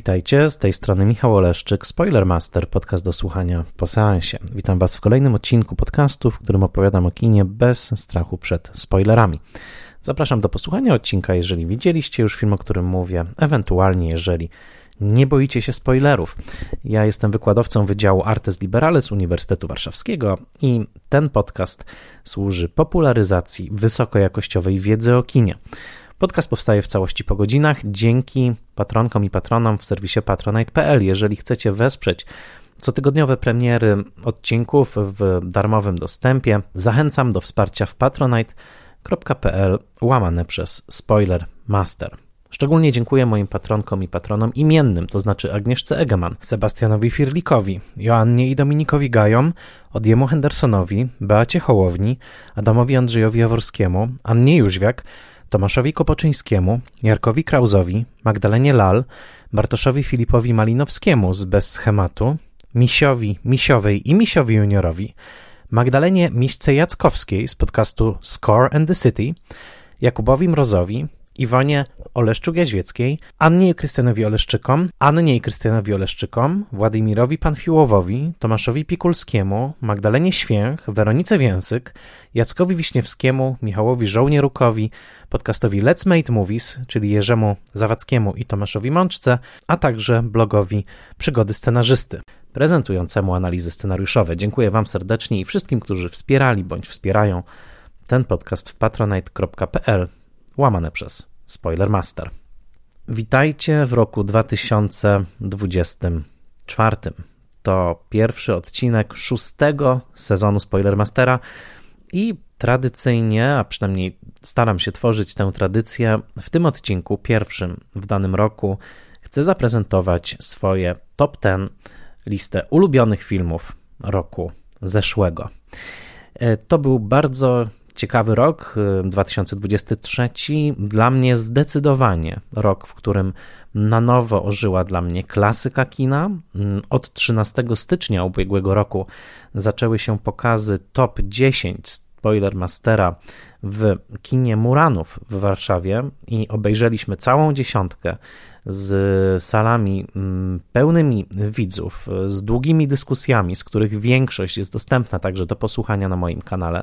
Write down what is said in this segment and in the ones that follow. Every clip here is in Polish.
Witajcie, z tej strony Michał Oleszczyk, Spoilermaster, podcast do słuchania po seansie. Witam Was w kolejnym odcinku podcastu, w którym opowiadam o kinie bez strachu przed spoilerami. Zapraszam do posłuchania odcinka, jeżeli widzieliście już film, o którym mówię, ewentualnie jeżeli nie boicie się spoilerów. Ja jestem wykładowcą Wydziału Artes Liberales Uniwersytetu Warszawskiego i ten podcast służy popularyzacji wysokojakościowej wiedzy o kinie. Podcast powstaje w całości po godzinach dzięki patronkom i patronom w serwisie patronite.pl. Jeżeli chcecie wesprzeć cotygodniowe premiery odcinków w darmowym dostępie, zachęcam do wsparcia w patronite.pl łamane przez Spoiler Master. Szczególnie dziękuję moim patronkom i patronom imiennym, to znaczy Agnieszce Egeman, Sebastianowi Firlikowi, Joannie i Dominikowi Gajom, Odjemu Hendersonowi, Beacie Hołowni, Adamowi Andrzejowi Jaworskiemu, Annie Jóźwiak, Tomaszowi Kopoczyńskiemu, Jarkowi Krauzowi, Magdalenie Lal, Bartoszowi Filipowi Malinowskiemu z Bez Schematu, Misiowi, Misiowej i Misiowi Juniorowi, Magdalenie Miśce Jackowskiej z podcastu Score and the City, Jakubowi Mrozowi, Iwonie Oleszczuk-Jaźwieckiej, Annie i Krystianowi Oleszczykom, Annie i Krystianowi Oleszczykom, Władimirowi Panfiłowowi, Tomaszowi Pikulskiemu, Magdalenie Święch, Weronice Więsyk, Jackowi Wiśniewskiemu, Michałowi Żołnierukowi, podcastowi Let's Make Movies, czyli Jerzemu Zawackiemu i Tomaszowi Mączce, a także blogowi Przygody Scenarzysty, prezentującemu analizy scenariuszowe. Dziękuję Wam serdecznie i wszystkim, którzy wspierali bądź wspierają ten podcast w patronite.pl łamane przez Spoilermaster. Witajcie w roku 2024. To pierwszy odcinek szóstego sezonu Spoilermastera i tradycyjnie, a przynajmniej staram się tworzyć tę tradycję, w tym odcinku, pierwszym w danym roku, chcę zaprezentować swoje top 10 listę ulubionych filmów roku zeszłego. E, to był bardzo ciekawy rok, 2023. Y, dla mnie zdecydowanie rok, w którym na nowo ożyła dla mnie klasyka kina. Mm, od 13 stycznia ubiegłego roku zaczęły się pokazy top 10 Spoilermastera w kinie Muranów w Warszawie i obejrzeliśmy całą dziesiątkę z salami mm, pełnymi widzów, z długimi dyskusjami, z których większość jest dostępna także do posłuchania na moim kanale.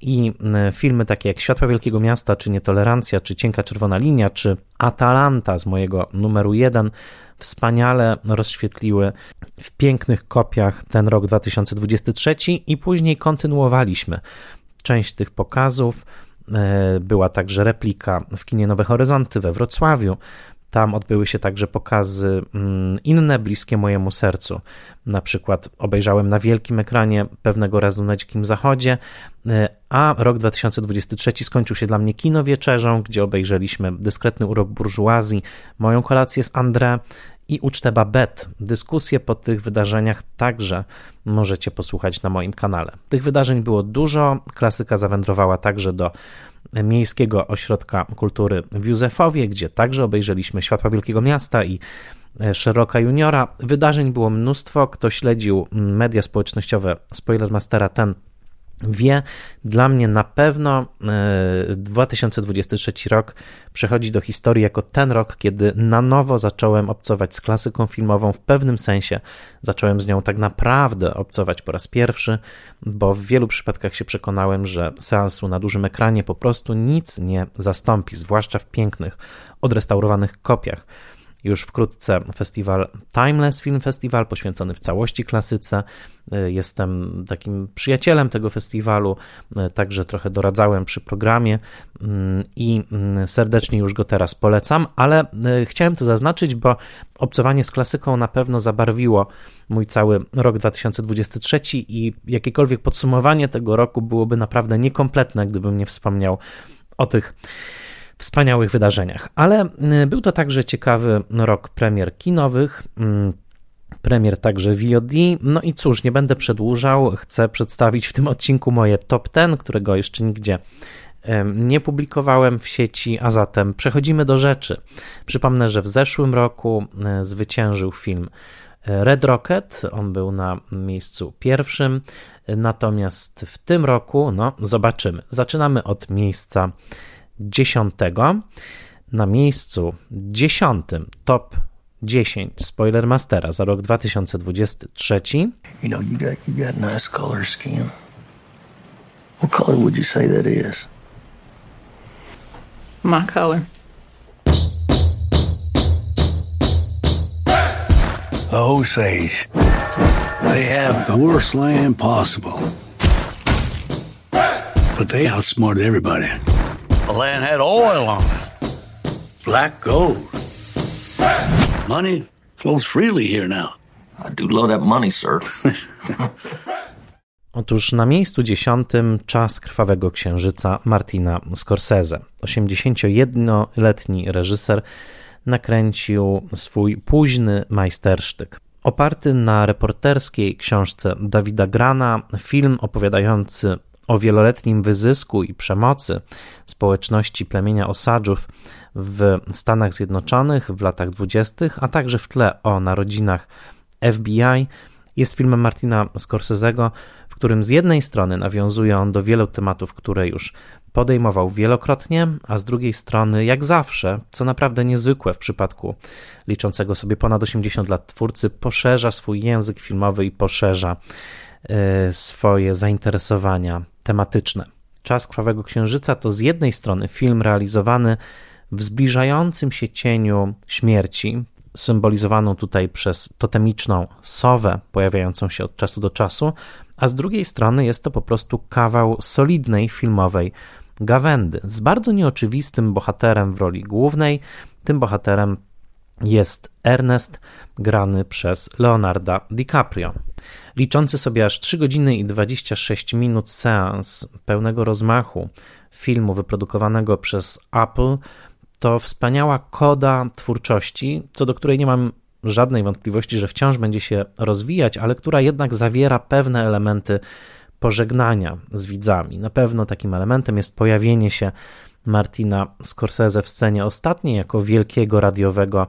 I filmy takie jak Światła Wielkiego Miasta, czy Nietolerancja, czy Cienka Czerwona Linia, czy Atalanta z mojego numeru jeden wspaniale rozświetliły w pięknych kopiach ten rok 2023 i później kontynuowaliśmy część tych pokazów. E, była także replika w kinie Nowe Horyzonty we Wrocławiu. Tam odbyły się także pokazy mm, inne, bliskie mojemu sercu. Na przykład obejrzałem na wielkim ekranie pewnego razu na Dzikim Zachodzie, e, a rok 2023 skończył się dla mnie kinowieczerzą, gdzie obejrzeliśmy dyskretny urok burżuazji, moją kolację z André i ucztę Babette. Dyskusje po tych wydarzeniach także możecie posłuchać na moim kanale. Tych wydarzeń było dużo. Klasyka zawędrowała także do Miejskiego Ośrodka Kultury w Józefowie, gdzie także obejrzeliśmy Światła Wielkiego Miasta i e, Sherlocka Juniora. Wydarzeń było mnóstwo. Kto śledził media społecznościowe Spoilermastera, ten wie, dla mnie na pewno 2023 e, rok przechodzi do historii jako ten rok, kiedy na nowo zacząłem obcować z klasyką filmową, w pewnym sensie zacząłem z nią tak naprawdę obcować po raz pierwszy, bo w wielu przypadkach się przekonałem, że seansu na dużym ekranie po prostu nic nie zastąpi, zwłaszcza w pięknych, odrestaurowanych kopiach. Już wkrótce festiwal Timeless Film Festival, poświęcony w całości klasyce. Y, jestem takim przyjacielem tego festiwalu, y, także trochę doradzałem przy programie y, i serdecznie już go teraz polecam, ale chciałem to zaznaczyć, bo obcowanie z klasyką na pewno zabarwiło mój cały rok 2023 i jakiekolwiek podsumowanie tego roku byłoby naprawdę niekompletne, gdybym nie wspomniał o tych wspaniałych wydarzeniach. Ale y, był to także ciekawy rok premier kinowych. Mm, premier także VOD. No i cóż, nie będę przedłużał. Chcę przedstawić w tym odcinku moje top 10, którego jeszcze nigdzie nie publikowałem w sieci, a zatem przechodzimy do rzeczy. Przypomnę, że w zeszłym roku y, zwyciężył film y, Red Rocket. On był na miejscu pierwszym. Natomiast w tym roku, no, zobaczymy. Zaczynamy od miejsca dziesiątego. Na miejscu dziesiątym top 10 Spoilermastera za rok 2023. You know, you got, you got nice color skin. What color would you say that is? My color. The Osage. They have the worst land possible. But they outsmarted everybody. The land had oil on it. Black gold. Money flows freely here now. I do love that money, sir. Otóż na miejscu dziesiątym czas krwawego księżyca Martina Scorsese. 81-letni reżyser nakręcił swój późny majstersztyk. Oparty na reporterskiej książce Dawida Grana, film opowiadający o wieloletnim wyzysku i przemocy społeczności plemienia Osadżów w Stanach Zjednoczonych w latach dwudziestych, a także w tle o narodzinach FBI, jest filmem Martina Scorsese'ego, w którym z jednej strony nawiązuje on do wielu tematów, które już podejmował wielokrotnie, a z drugiej strony, jak zawsze, co naprawdę niezwykłe w przypadku liczącego sobie ponad 80 lat twórcy, poszerza swój język filmowy i poszerza y, swoje zainteresowania tematyczne. Czas Krwawego Księżyca to z jednej strony film realizowany w zbliżającym się cieniu śmierci, symbolizowaną tutaj przez totemiczną sowę pojawiającą się od czasu do czasu, a z drugiej strony jest to po prostu kawał solidnej filmowej gawędy z bardzo nieoczywistym bohaterem w roli głównej. Tym bohaterem jest Ernest, grany przez Leonarda DiCaprio. Liczący sobie aż 3 godziny i 26 minut seans pełnego rozmachu filmu wyprodukowanego przez Apple to wspaniała koda twórczości, co do której nie mam żadnej wątpliwości, że wciąż będzie się rozwijać, ale która jednak zawiera pewne elementy pożegnania z widzami. Na pewno takim elementem jest pojawienie się Martina Scorsese w scenie ostatniej jako wielkiego radiowego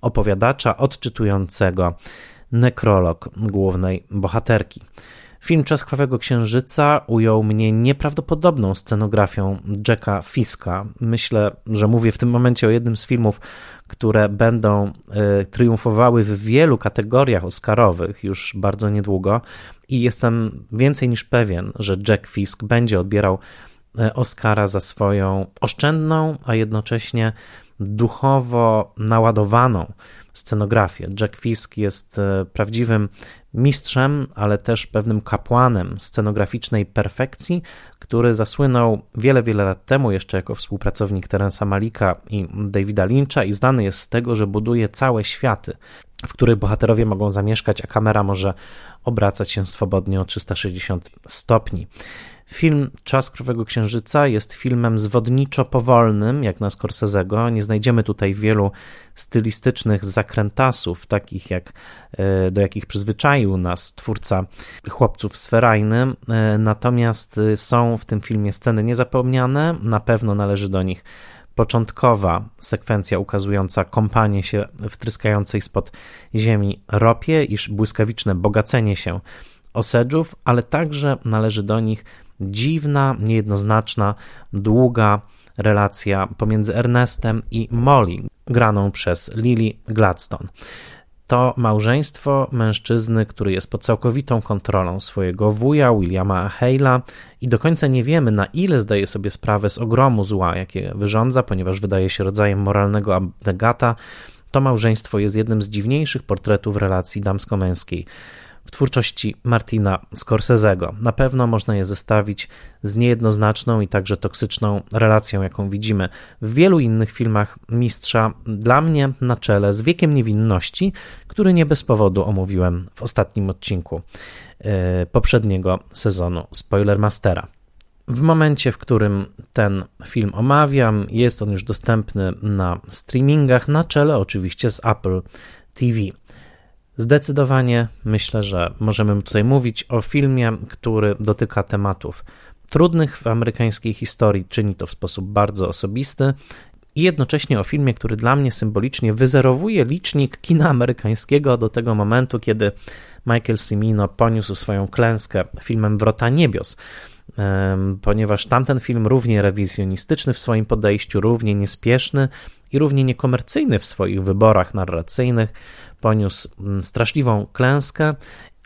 opowiadacza odczytującego nekrolog głównej bohaterki. Film Czas Krwawego Księżyca ujął mnie nieprawdopodobną scenografią Jacka Fiska. Myślę, że mówię w tym momencie o jednym z filmów, które będą y, triumfowały w wielu kategoriach oscarowych już bardzo niedługo i jestem więcej niż pewien, że Jack Fisk będzie odbierał e, Oscara za swoją oszczędną, a jednocześnie duchowo naładowaną scenografię. Jack Fisk jest e, prawdziwym mistrzem, ale też pewnym kapłanem scenograficznej perfekcji, który zasłynął wiele, wiele lat temu jeszcze jako współpracownik Terensa Malika i Davida Lyncha i znany jest z tego, że buduje całe światy, w których bohaterowie mogą zamieszkać, a kamera może obracać się swobodnie o 360 stopni. Film Czas Krwawego Księżyca jest filmem zwodniczo powolnym, jak na Scorsese'ego. Nie znajdziemy tutaj wielu stylistycznych zakrętasów, takich jak e, do jakich przyzwyczaił nas twórca chłopców z. E, natomiast e, są w tym filmie sceny niezapomniane, na pewno należy do nich początkowa sekwencja ukazująca kąpanie się w tryskającej spod ziemi ropie, iż błyskawiczne bogacenie się osedżów, ale także należy do nich dziwna, niejednoznaczna, długa relacja pomiędzy Ernestem i Molly, graną przez Lily Gladstone. To małżeństwo mężczyzny, który jest pod całkowitą kontrolą swojego wuja, Williama Hale'a, i do końca nie wiemy, na ile zdaje sobie sprawę z ogromu zła, jakie wyrządza, ponieważ wydaje się rodzajem moralnego abnegata. To małżeństwo jest jednym z dziwniejszych portretów relacji damsko-męskiej w twórczości Martina Scorsese'ego. Na pewno można je zestawić z niejednoznaczną i także toksyczną relacją, jaką widzimy w wielu innych filmach mistrza, dla mnie na czele z Wiekiem Niewinności, który nie bez powodu omówiłem w ostatnim odcinku e, poprzedniego sezonu Spoilermastera. W momencie, w którym ten film omawiam, jest on już dostępny na streamingach, na czele oczywiście z Apple TV. Zdecydowanie myślę, że możemy tutaj mówić o filmie, który dotyka tematów trudnych w amerykańskiej historii, czyni to w sposób bardzo osobisty i jednocześnie o filmie, który dla mnie symbolicznie wyzerowuje licznik kina amerykańskiego do tego momentu, kiedy Michael Cimino poniósł swoją klęskę filmem Wrota Niebios. ponieważ tamten film równie rewizjonistyczny w swoim podejściu, równie niespieszny i równie niekomercyjny w swoich wyborach narracyjnych, poniósł mm, straszliwą klęskę,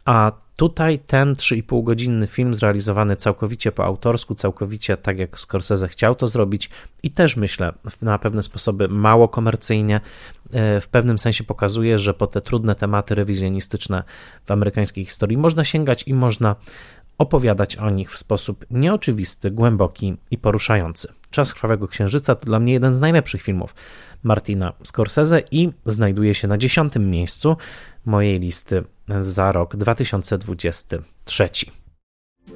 a tutaj ten 3,5 godzinny film zrealizowany całkowicie po autorsku, całkowicie tak jak Scorsese chciał to zrobić i też myślę na pewne sposoby mało komercyjnie, e, w pewnym sensie pokazuje, że po te trudne tematy rewizjonistyczne w amerykańskiej historii można sięgać i można opowiadać o nich w sposób nieoczywisty, głęboki i poruszający. Czas Krwawego Księżyca to dla mnie jeden z najlepszych filmów Martina Scorsese i znajduje się na dziesiątym miejscu mojej listy za rok 2023.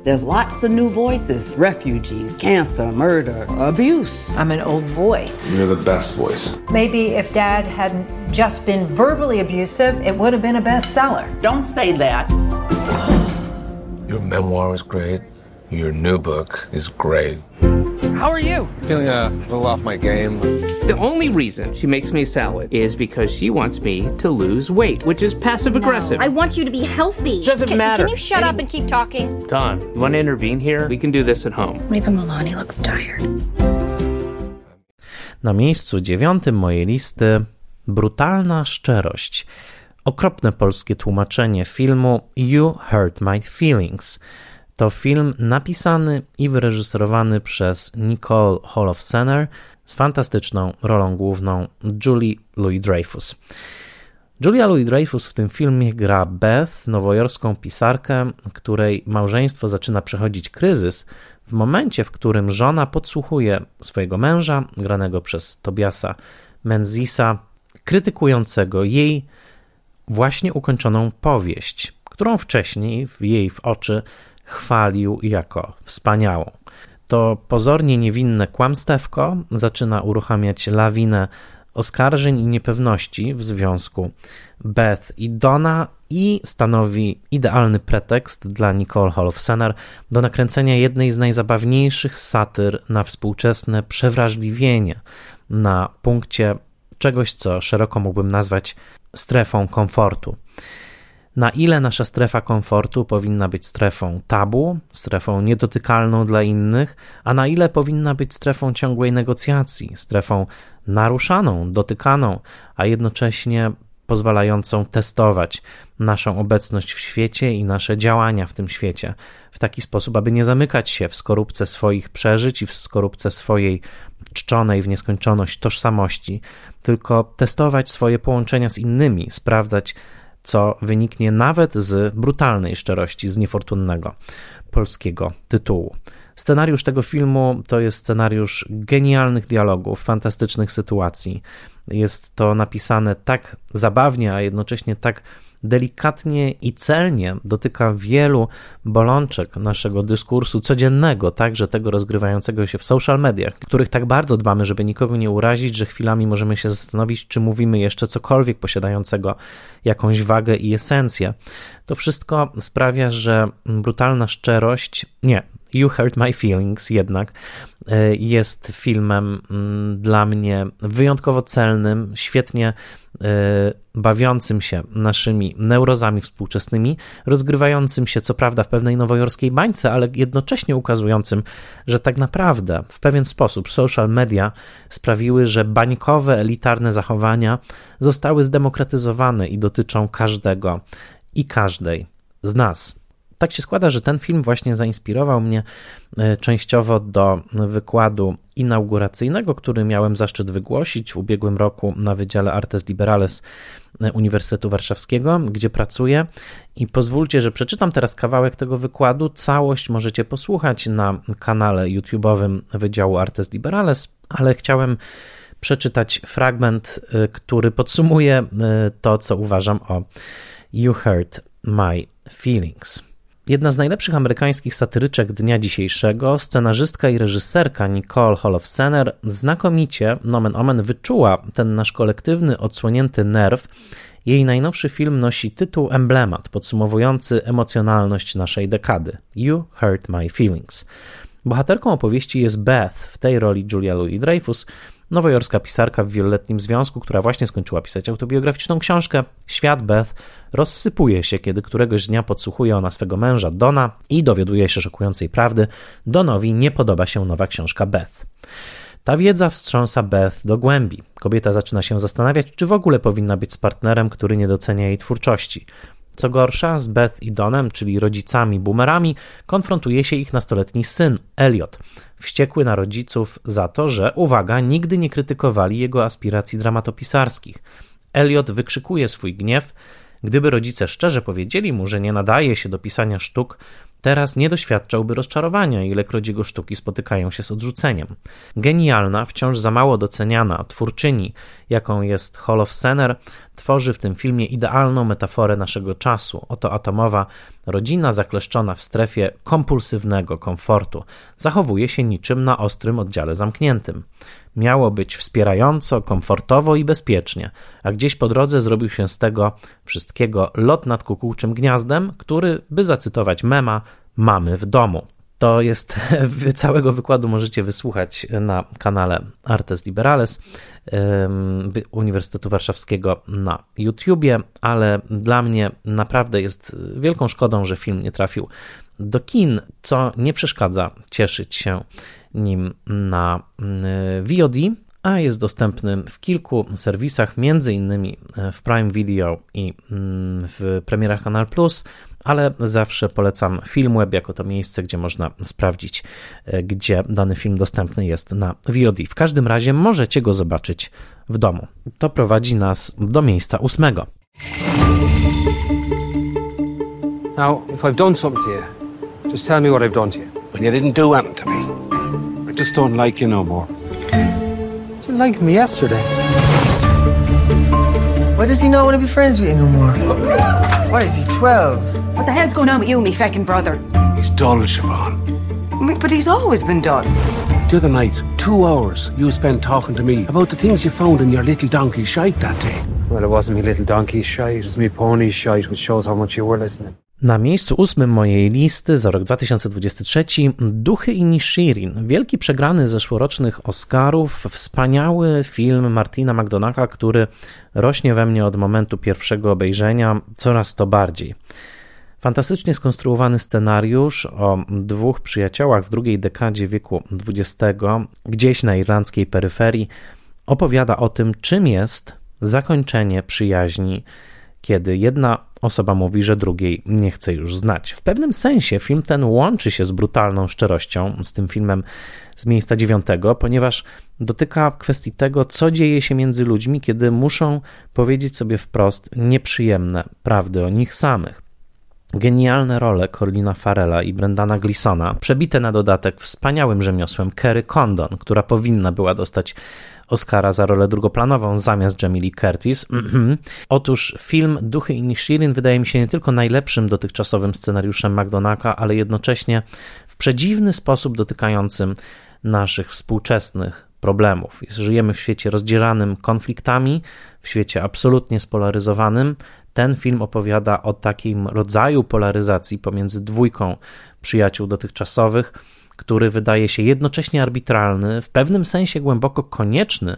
There's lots of new voices refugees, cancer, murder, abuse. I'm an old voice. You're the best voice. Maybe if dad hadn't just been verbally abusive, it would have been a bestseller. Don't say that. Your memoir was great. Your new book is great. How are you? Feeling a little off my game. The only reason she makes me a salad is because she wants me to lose weight, which is passive aggressive. No, I want you to be healthy. Doesn't matter. Can you shut Any- up and keep talking? Don, you want to intervene here? We can do this at home. Maybe Milani looks tired. Na miejscu dziewiątym mojej listy brutalna szczerość. Okropne polskie tłumaczenie filmu You Hurt My Feelings. To film napisany i wyreżyserowany przez Nicole Holof-Sener z fantastyczną rolą główną Julie Louis-Dreyfus. Julia Louis-Dreyfus w tym filmie gra Beth, nowojorską pisarkę, której małżeństwo zaczyna przechodzić kryzys w momencie, w którym żona podsłuchuje swojego męża, granego przez Tobiasa Menzisa, krytykującego jej właśnie ukończoną powieść, którą wcześniej w jej w oczy chwalił jako wspaniałą. To pozornie niewinne kłamstewko zaczyna uruchamiać lawinę oskarżeń i niepewności w związku Beth i Donna i stanowi idealny pretekst dla Nicole Holofcener do nakręcenia jednej z najzabawniejszych satyr na współczesne przewrażliwienie na punkcie czegoś, co szeroko mógłbym nazwać strefą komfortu. Na ile nasza strefa komfortu powinna być strefą tabu, strefą niedotykalną dla innych, a na ile powinna być strefą ciągłej negocjacji, strefą naruszaną, dotykaną, a jednocześnie pozwalającą testować naszą obecność w świecie i nasze działania w tym świecie w taki sposób, aby nie zamykać się w skorupce swoich przeżyć i w skorupce swojej czczonej w nieskończoność tożsamości, tylko testować swoje połączenia z innymi, sprawdzać, co wyniknie nawet z brutalnej szczerości, z niefortunnego polskiego tytułu. Scenariusz tego filmu to jest scenariusz genialnych dialogów, fantastycznych sytuacji. Jest to napisane tak zabawnie, a jednocześnie tak delikatnie i celnie dotyka wielu bolączek naszego dyskursu codziennego, także tego rozgrywającego się w social mediach, których tak bardzo dbamy, żeby nikogo nie urazić, że chwilami możemy się zastanowić, czy mówimy jeszcze cokolwiek posiadającego jakąś wagę i esencję. To wszystko sprawia, że brutalna szczerość, nie, You Hurt My Feelings jednak e, jest filmem mm, dla mnie wyjątkowo celnym, świetnie e, bawiącym się naszymi neurozami współczesnymi, rozgrywającym się co prawda w pewnej nowojorskiej bańce, ale jednocześnie ukazującym, że tak naprawdę w pewien sposób social media sprawiły, że bańkowe, elitarne zachowania zostały zdemokratyzowane i dotyczą każdego i każdej z nas tak się składa, że ten film właśnie zainspirował mnie e, częściowo do wykładu inauguracyjnego, który miałem zaszczyt wygłosić w ubiegłym roku na Wydziale Artes Liberales e, Uniwersytetu Warszawskiego, gdzie pracuję. I pozwólcie, że przeczytam teraz kawałek tego wykładu. Całość możecie posłuchać na kanale YouTube'owym Wydziału Artes Liberales, ale chciałem przeczytać fragment, e, który podsumuje to, co uważam o You Hurt My Feelings. Jedna z najlepszych amerykańskich satyryczek dnia dzisiejszego, scenarzystka i reżyserka Nicole Holof-Sener znakomicie, nomen omen, wyczuła ten nasz kolektywny, odsłonięty nerw. Jej najnowszy film nosi tytuł emblemat podsumowujący emocjonalność naszej dekady You Hurt My Feelings. Bohaterką opowieści jest Beth, w tej roli Julia Louis-Dreyfus, nowojorska pisarka w wieloletnim związku, która właśnie skończyła pisać autobiograficzną książkę. Świat Beth rozsypuje się, kiedy któregoś dnia podsłuchuje ona swego męża Dona i dowiaduje się szokującej prawdy. Donowi nie podoba się nowa książka Beth. Ta wiedza wstrząsa Beth do głębi. Kobieta zaczyna się zastanawiać, czy w ogóle powinna być z partnerem, który nie docenia jej twórczości. Co gorsza, z Beth i Donem, czyli rodzicami boomerami, konfrontuje się ich nastoletni syn, Elliot, wściekły na rodziców za to, że, uwaga, nigdy nie krytykowali jego aspiracji dramatopisarskich. Elliot wykrzykuje swój gniew, Gdyby rodzice szczerze powiedzieli mu, że nie nadaje się do pisania sztuk, teraz nie doświadczałby rozczarowania, ilekroć jego sztuki spotykają się z odrzuceniem. Genialna, wciąż za mało doceniana twórczyni, jaką jest Holof Sener, tworzy w tym filmie idealną metaforę naszego czasu. Oto atomowa rodzina zakleszczona w strefie kompulsywnego komfortu zachowuje się niczym na ostrym oddziale zamkniętym. Miało być wspierająco, komfortowo i bezpiecznie, a gdzieś po drodze zrobił się z tego wszystkiego lot nad kukułczym gniazdem, który, by zacytować mema, mamy w domu. To jest całego wykładu możecie wysłuchać na kanale Artes Liberales Uniwersytetu Warszawskiego na YouTubie, ale dla mnie naprawdę jest wielką szkodą, że film nie trafił do kin, co nie przeszkadza cieszyć się nim na VOD, a jest dostępny w kilku serwisach, między innymi w Prime Video i w premierach Kanal Plus, ale zawsze polecam Filmweb jako to miejsce, gdzie można sprawdzić, e, gdzie dany film dostępny jest na VOD. W każdym razie możecie go zobaczyć w domu. To prowadzi nas do miejsca ósmego. Now, if I've done something to you, just tell me what I've done to you. You didn't do anything to me. I just don't like you no more. You liked me yesterday. Why does he not want to be friends with you no more? What is he, 12? What the hell's going on with you, me feckin' brother? He's dull, Siobhan. But he's always been dull. The other night, two hours you spent talking to me about the things you found in your little donkey shite that day. Well, it wasn't me little donkey's shite, it was me pony's shite, which shows how much you were listening. Na miejscu ósmym mojej listy za rok 2023 Duchy i Nishirin, wielki przegrany zeszłorocznych Oscarów, wspaniały film Martina McDonagha, który rośnie we mnie od momentu pierwszego obejrzenia. Coraz to bardziej. Fantastycznie skonstruowany scenariusz o dwóch przyjaciołach w drugiej dekadzie wieku XX, gdzieś na irlandzkiej peryferii, opowiada o tym, czym jest zakończenie przyjaźni, kiedy jedna osoba mówi, że drugiej nie chce już znać. W pewnym sensie film ten łączy się z brutalną szczerością z tym filmem z miejsca dziewiątego, ponieważ dotyka kwestii tego, co dzieje się między ludźmi, kiedy muszą powiedzieć sobie wprost nieprzyjemne prawdy o nich samych. Genialne role Corlina Farella i Brendana Gleesona, przebite na dodatek wspaniałym rzemiosłem Kerry Condon, która powinna była dostać Oscara za rolę drugoplanową zamiast Jamie Lee Curtis. Otóż film Duchy i Nishirin wydaje mi się nie tylko najlepszym dotychczasowym scenariuszem McDonagha, ale jednocześnie w przedziwny sposób dotykającym naszych współczesnych problemów. Żyjemy w świecie rozdzieranym konfliktami, w świecie absolutnie spolaryzowanym, ten film opowiada o takim rodzaju polaryzacji pomiędzy dwójką przyjaciół dotychczasowych, który wydaje się jednocześnie arbitralny, w pewnym sensie głęboko konieczny,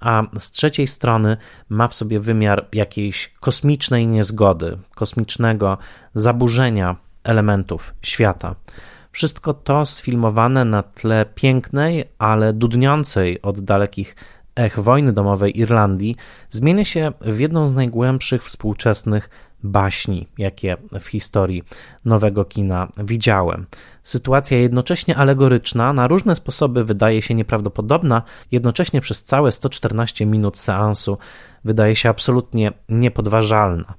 a z trzeciej strony ma w sobie wymiar jakiejś kosmicznej niezgody, kosmicznego zaburzenia elementów świata. Wszystko to sfilmowane na tle pięknej, ale dudniącej od dalekich ech wojny domowej Irlandii zmienia się w jedną z najgłębszych współczesnych baśni, jakie w historii nowego kina widziałem. Sytuacja jednocześnie alegoryczna, na różne sposoby wydaje się nieprawdopodobna, jednocześnie przez całe 114 minut seansu wydaje się absolutnie niepodważalna.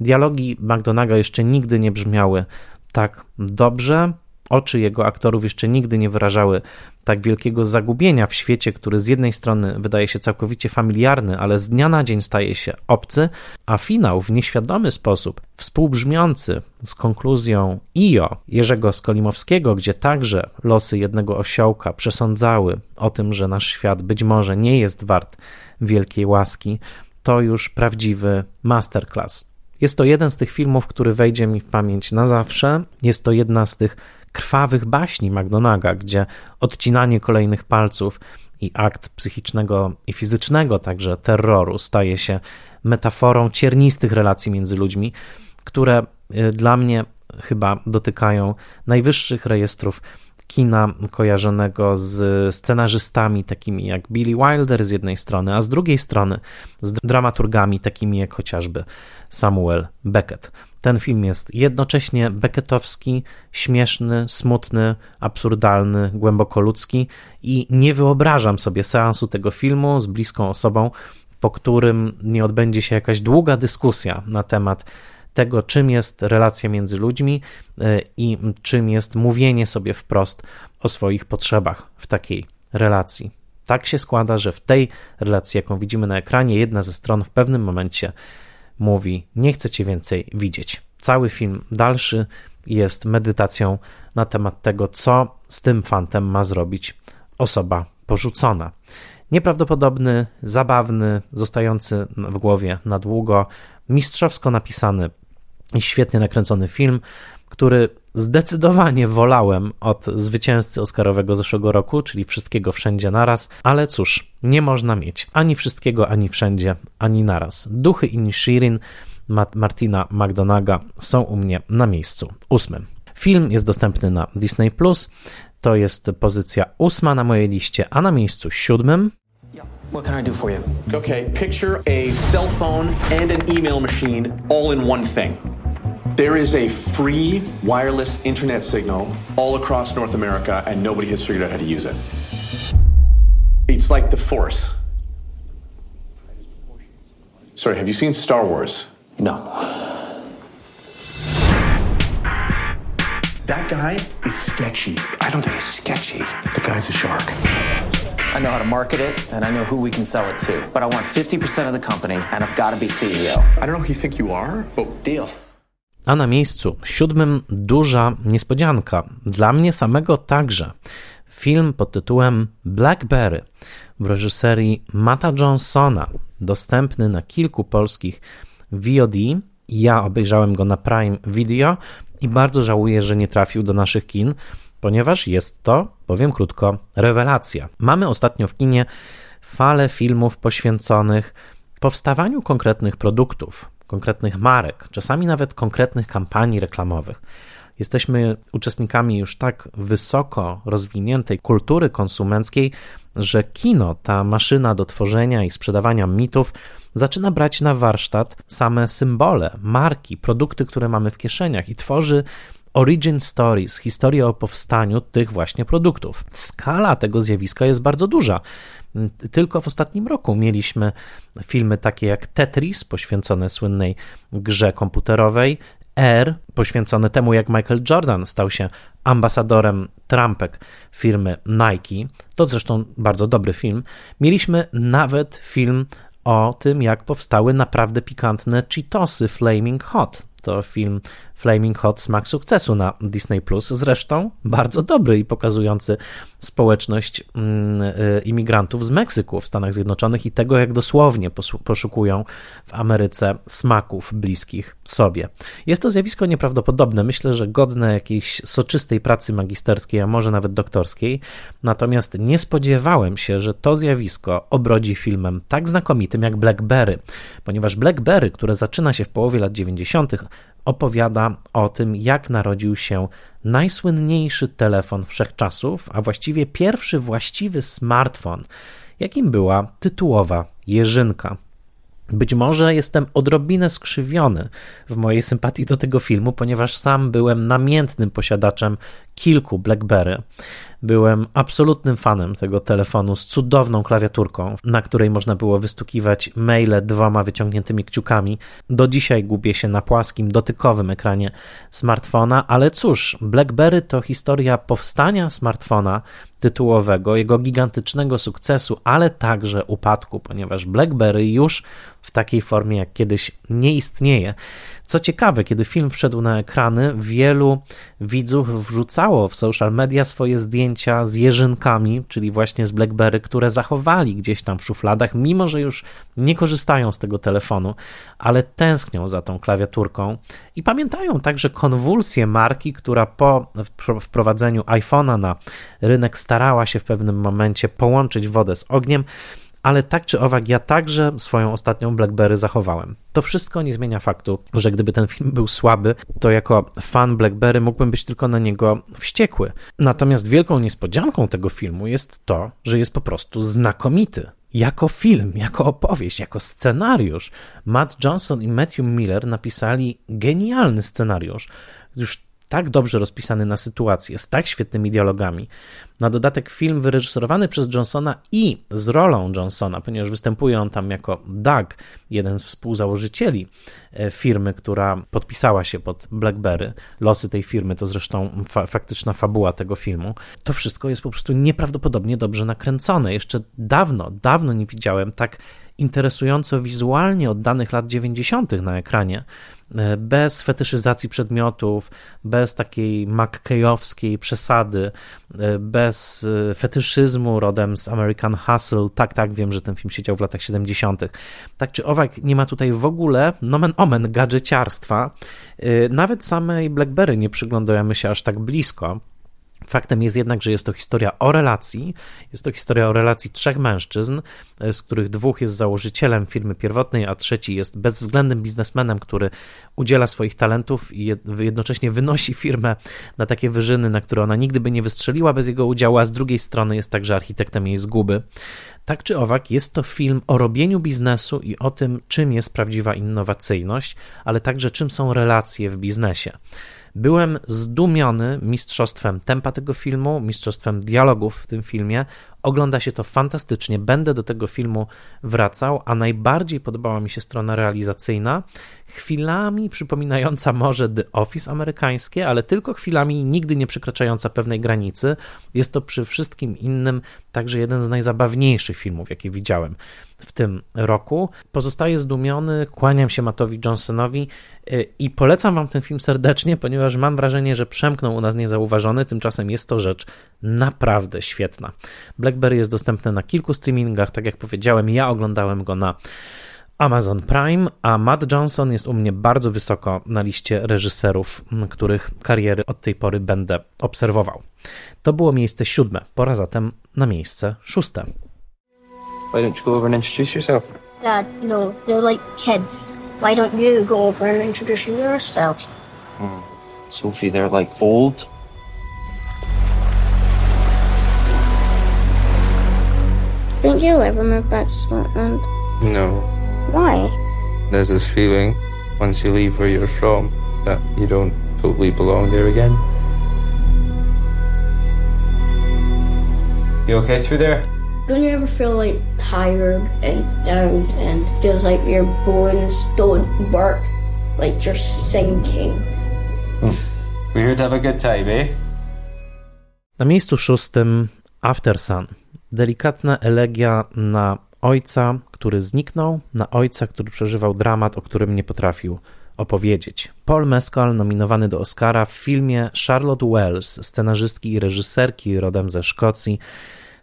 Dialogi McDonaga jeszcze nigdy nie brzmiały tak dobrze, Oczy jego aktorów jeszcze nigdy nie wyrażały tak wielkiego zagubienia w świecie, który z jednej strony wydaje się całkowicie familiarny, ale z dnia na dzień staje się obcy, a finał w nieświadomy sposób, współbrzmiący z konkluzją Io Jerzego Skolimowskiego, gdzie także losy jednego osiołka przesądzały o tym, że nasz świat być może nie jest wart wielkiej łaski, to już prawdziwy masterclass. Jest to jeden z tych filmów, który wejdzie mi w pamięć na zawsze. Jest to jedna z tych krwawych baśni McDonaga, gdzie odcinanie kolejnych palców i akt psychicznego i fizycznego także terroru staje się metaforą ciernistych relacji między ludźmi, które y, dla mnie chyba dotykają najwyższych rejestrów kina kojarzonego z scenarzystami takimi jak Billy Wilder z jednej strony, a z drugiej strony z dramaturgami takimi jak chociażby Samuel Beckett. Ten film jest jednocześnie becketowski, śmieszny, smutny, absurdalny, głęboko ludzki i nie wyobrażam sobie seansu tego filmu z bliską osobą, po którym nie odbędzie się jakaś długa dyskusja na temat tego, czym jest relacja między ludźmi e, i czym jest mówienie sobie wprost o swoich potrzebach w takiej relacji. Tak się składa, że w tej relacji, jaką widzimy na ekranie, jedna ze stron w pewnym momencie mówi: Nie chcę cię więcej widzieć. Cały film dalszy jest medytacją na temat tego, co z tym fantem ma zrobić osoba porzucona. Nieprawdopodobny, zabawny, zostający w głowie na długo, mistrzowsko napisany i świetnie nakręcony film, który zdecydowanie wolałem od zwycięzcy Oscarowego zeszłego roku, czyli wszystkiego wszędzie naraz, ale cóż, nie można mieć ani wszystkiego, ani wszędzie, ani naraz. Duchy i Shirin Martina McDonaga są u mnie na miejscu ósmym. Film jest dostępny na Disney Plus. To jest pozycja ósma na mojej liście, a na miejscu siódmym What can I do for you? Okay, picture a cell phone and an email machine all in one thing. There is a free wireless internet signal all across North America, and nobody has figured out how to use it. It's like the Force. Sorry, have you seen Star Wars? No. That guy is sketchy. I don't think he's sketchy. The guy's a shark. I know how to market it, and I know who we can sell it to. But I want 50% of the company, and I've got to be CEO. I don't know who you think you are, but deal. A na miejscu siódmym duża niespodzianka, dla mnie samego także. Film pod tytułem Blackberry w reżyserii Mata Johnsona, dostępny na kilku polskich VOD. Ja obejrzałem go na Prime Video i bardzo żałuję, że nie trafił do naszych kin, ponieważ jest to, powiem krótko, rewelacja. Mamy ostatnio w kinie falę filmów poświęconych powstawaniu konkretnych produktów, konkretnych marek, czasami nawet konkretnych kampanii reklamowych. Jesteśmy uczestnikami już tak wysoko rozwiniętej kultury konsumenckiej, że kino, ta maszyna do tworzenia i sprzedawania mitów, zaczyna brać na warsztat same symbole, marki, produkty, które mamy w kieszeniach i tworzy origin stories, historię o powstaniu tych właśnie produktów. Skala tego zjawiska jest bardzo duża. Tylko w ostatnim roku mieliśmy filmy takie jak Tetris, poświęcone słynnej grze komputerowej, Air, poświęcone temu, jak Michael Jordan stał się ambasadorem trampek firmy Nike. To zresztą bardzo dobry film. Mieliśmy nawet film o tym, jak powstały naprawdę pikantne Cheetosy Flaming Hot. To film Flaming Hot Smak Sukcesu na Disney Plus. Zresztą bardzo dobry i pokazujący społeczność mm, y, imigrantów z Meksyku w Stanach Zjednoczonych i tego, jak dosłownie poszukują w Ameryce smaków bliskich sobie. Jest to zjawisko nieprawdopodobne. Myślę, że godne jakiejś soczystej pracy magisterskiej, a może nawet doktorskiej. Natomiast nie spodziewałem się, że to zjawisko obrodzi filmem tak znakomitym jak Blackberry, ponieważ Blackberry, które zaczyna się w połowie lat 90., opowiada o tym, jak narodził się najsłynniejszy telefon wszechczasów, a właściwie pierwszy właściwy smartfon, jakim była tytułowa Jerzynka. Być może jestem odrobinę skrzywiony w mojej sympatii do tego filmu, ponieważ sam byłem namiętnym posiadaczem kilku Blackberry. Byłem absolutnym fanem tego telefonu z cudowną klawiaturką, na której można było wystukiwać maile dwoma wyciągniętymi kciukami. Do dzisiaj gubię się na płaskim, dotykowym ekranie smartfona, ale cóż, BlackBerry to historia powstania smartfona tytułowego, jego gigantycznego sukcesu, ale także upadku, ponieważ BlackBerry już w takiej formie jak kiedyś nie istnieje. Co ciekawe, kiedy film wszedł na ekrany, wielu widzów wrzucało w social media swoje zdjęcia z jeżynkami, czyli właśnie z Blackberry, które zachowali gdzieś tam w szufladach, mimo że już nie korzystają z tego telefonu, ale tęsknią za tą klawiaturką i pamiętają także konwulsję marki, która po wprowadzeniu iPhone'a na rynek starała się w pewnym momencie połączyć wodę z ogniem ale tak czy owak, ja także swoją ostatnią Blackberry zachowałem. To wszystko nie zmienia faktu, że gdyby ten film był słaby, to jako fan Blackberry mógłbym być tylko na niego wściekły. Natomiast wielką niespodzianką tego filmu jest to, że jest po prostu znakomity. Jako film, jako opowieść, jako scenariusz. Matt Johnson i Matthew Miller napisali genialny scenariusz. Już tak dobrze rozpisany na sytuację, z tak świetnymi dialogami. Na dodatek film wyreżyserowany przez Johnsona i z rolą Johnsona, ponieważ występuje on tam jako Doug, jeden z współzałożycieli e, firmy, która podpisała się pod BlackBerry. Losy tej firmy to zresztą fa faktyczna fabuła tego filmu. To wszystko jest po prostu nieprawdopodobnie dobrze nakręcone. Jeszcze dawno, dawno nie widziałem tak interesująco wizualnie oddanych lat 90. na ekranie, e, bez fetyszyzacji przedmiotów, bez takiej McKayowskiej przesady, e, bez e, fetyszyzmu rodem z American Hustle. Tak, tak, wiem, że ten film siedział w latach 70. Tak czy owak, nie ma tutaj w ogóle nomen omen gadżeciarstwa. Nawet samej BlackBerry nie przyglądamy się aż tak blisko. Faktem jest jednak, że jest to historia o relacji. Jest to historia o relacji trzech mężczyzn, e, z których dwóch jest założycielem firmy pierwotnej, a trzeci jest bezwzględnym biznesmenem, który udziela swoich talentów i jednocześnie wynosi firmę na takie wyżyny, na które ona nigdy by nie wystrzeliła bez jego udziału, a z drugiej strony jest także architektem jej zguby. Tak czy owak, jest to film o robieniu biznesu i o tym, czym jest prawdziwa innowacyjność, ale także czym są relacje w biznesie. Byłem zdumiony mistrzostwem tempa tego filmu, mistrzostwem dialogów w tym filmie. Ogląda się to fantastycznie, będę do tego filmu wracał, a najbardziej podobała mi się strona realizacyjna, chwilami przypominająca może The Office amerykańskie, ale tylko chwilami, nigdy nie przekraczająca pewnej granicy. Jest to przy wszystkim innym także jeden z najzabawniejszych filmów, jakie widziałem w tym roku. Pozostaję zdumiony, kłaniam się Mattowi Johnsonowi y, i polecam Wam ten film serdecznie, ponieważ mam wrażenie, że przemknął u nas niezauważony, tymczasem jest to rzecz naprawdę świetna. BlackBerry jest dostępny na kilku streamingach, tak jak powiedziałem, ja oglądałem go na Amazon Prime, a Matt Johnson jest u mnie bardzo wysoko na liście reżyserów, których kariery od tej pory będę obserwował. To było miejsce siódme, pora zatem na miejsce szóste. Why don't you go over and introduce yourself? Dad, no, they're like kids. Why don't you go over and introduce yourself? Hmm. Sophie, they're like old. Think you'll ever move back to Scotland? No. Why? There's this feeling once you leave where you're from that you don't totally belong there again. You okay through there? Don't you ever feel like tired and down and feels like your bones don't work, like you're sinking? Hmm. We're here to have a good time, eh? Na miejscu szóstym After Sun. Delikatna elegia na ojca, który zniknął, na ojca, który przeżywał dramat, o którym nie potrafił opowiedzieć. Paul Mescal, nominowany do Oscara w filmie Charlotte Wells, scenarzystki i reżyserki rodem ze Szkocji,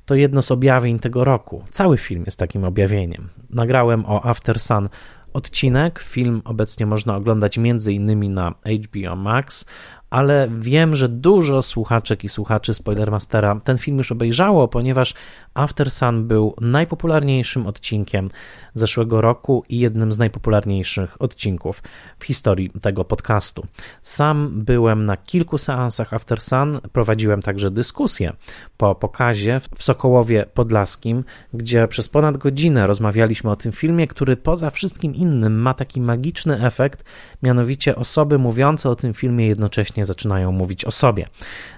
to jedno z objawień tego roku. Cały film jest takim objawieniem. Nagrałem o After Sun odcinek. Film obecnie można oglądać m.in. na HBO Max, ale wiem, że dużo słuchaczek i słuchaczy Spoilermastera ten film już obejrzało, ponieważ After Sun był najpopularniejszym odcinkiem zeszłego roku i jednym z najpopularniejszych odcinków w historii tego podcastu. Sam byłem na kilku seansach After Sun, prowadziłem także dyskusję po pokazie w Sokołowie Podlaskim, gdzie przez ponad godzinę rozmawialiśmy o tym filmie, który poza wszystkim innym ma taki magiczny efekt, mianowicie osoby mówiące o tym filmie jednocześnie zaczynają mówić o sobie.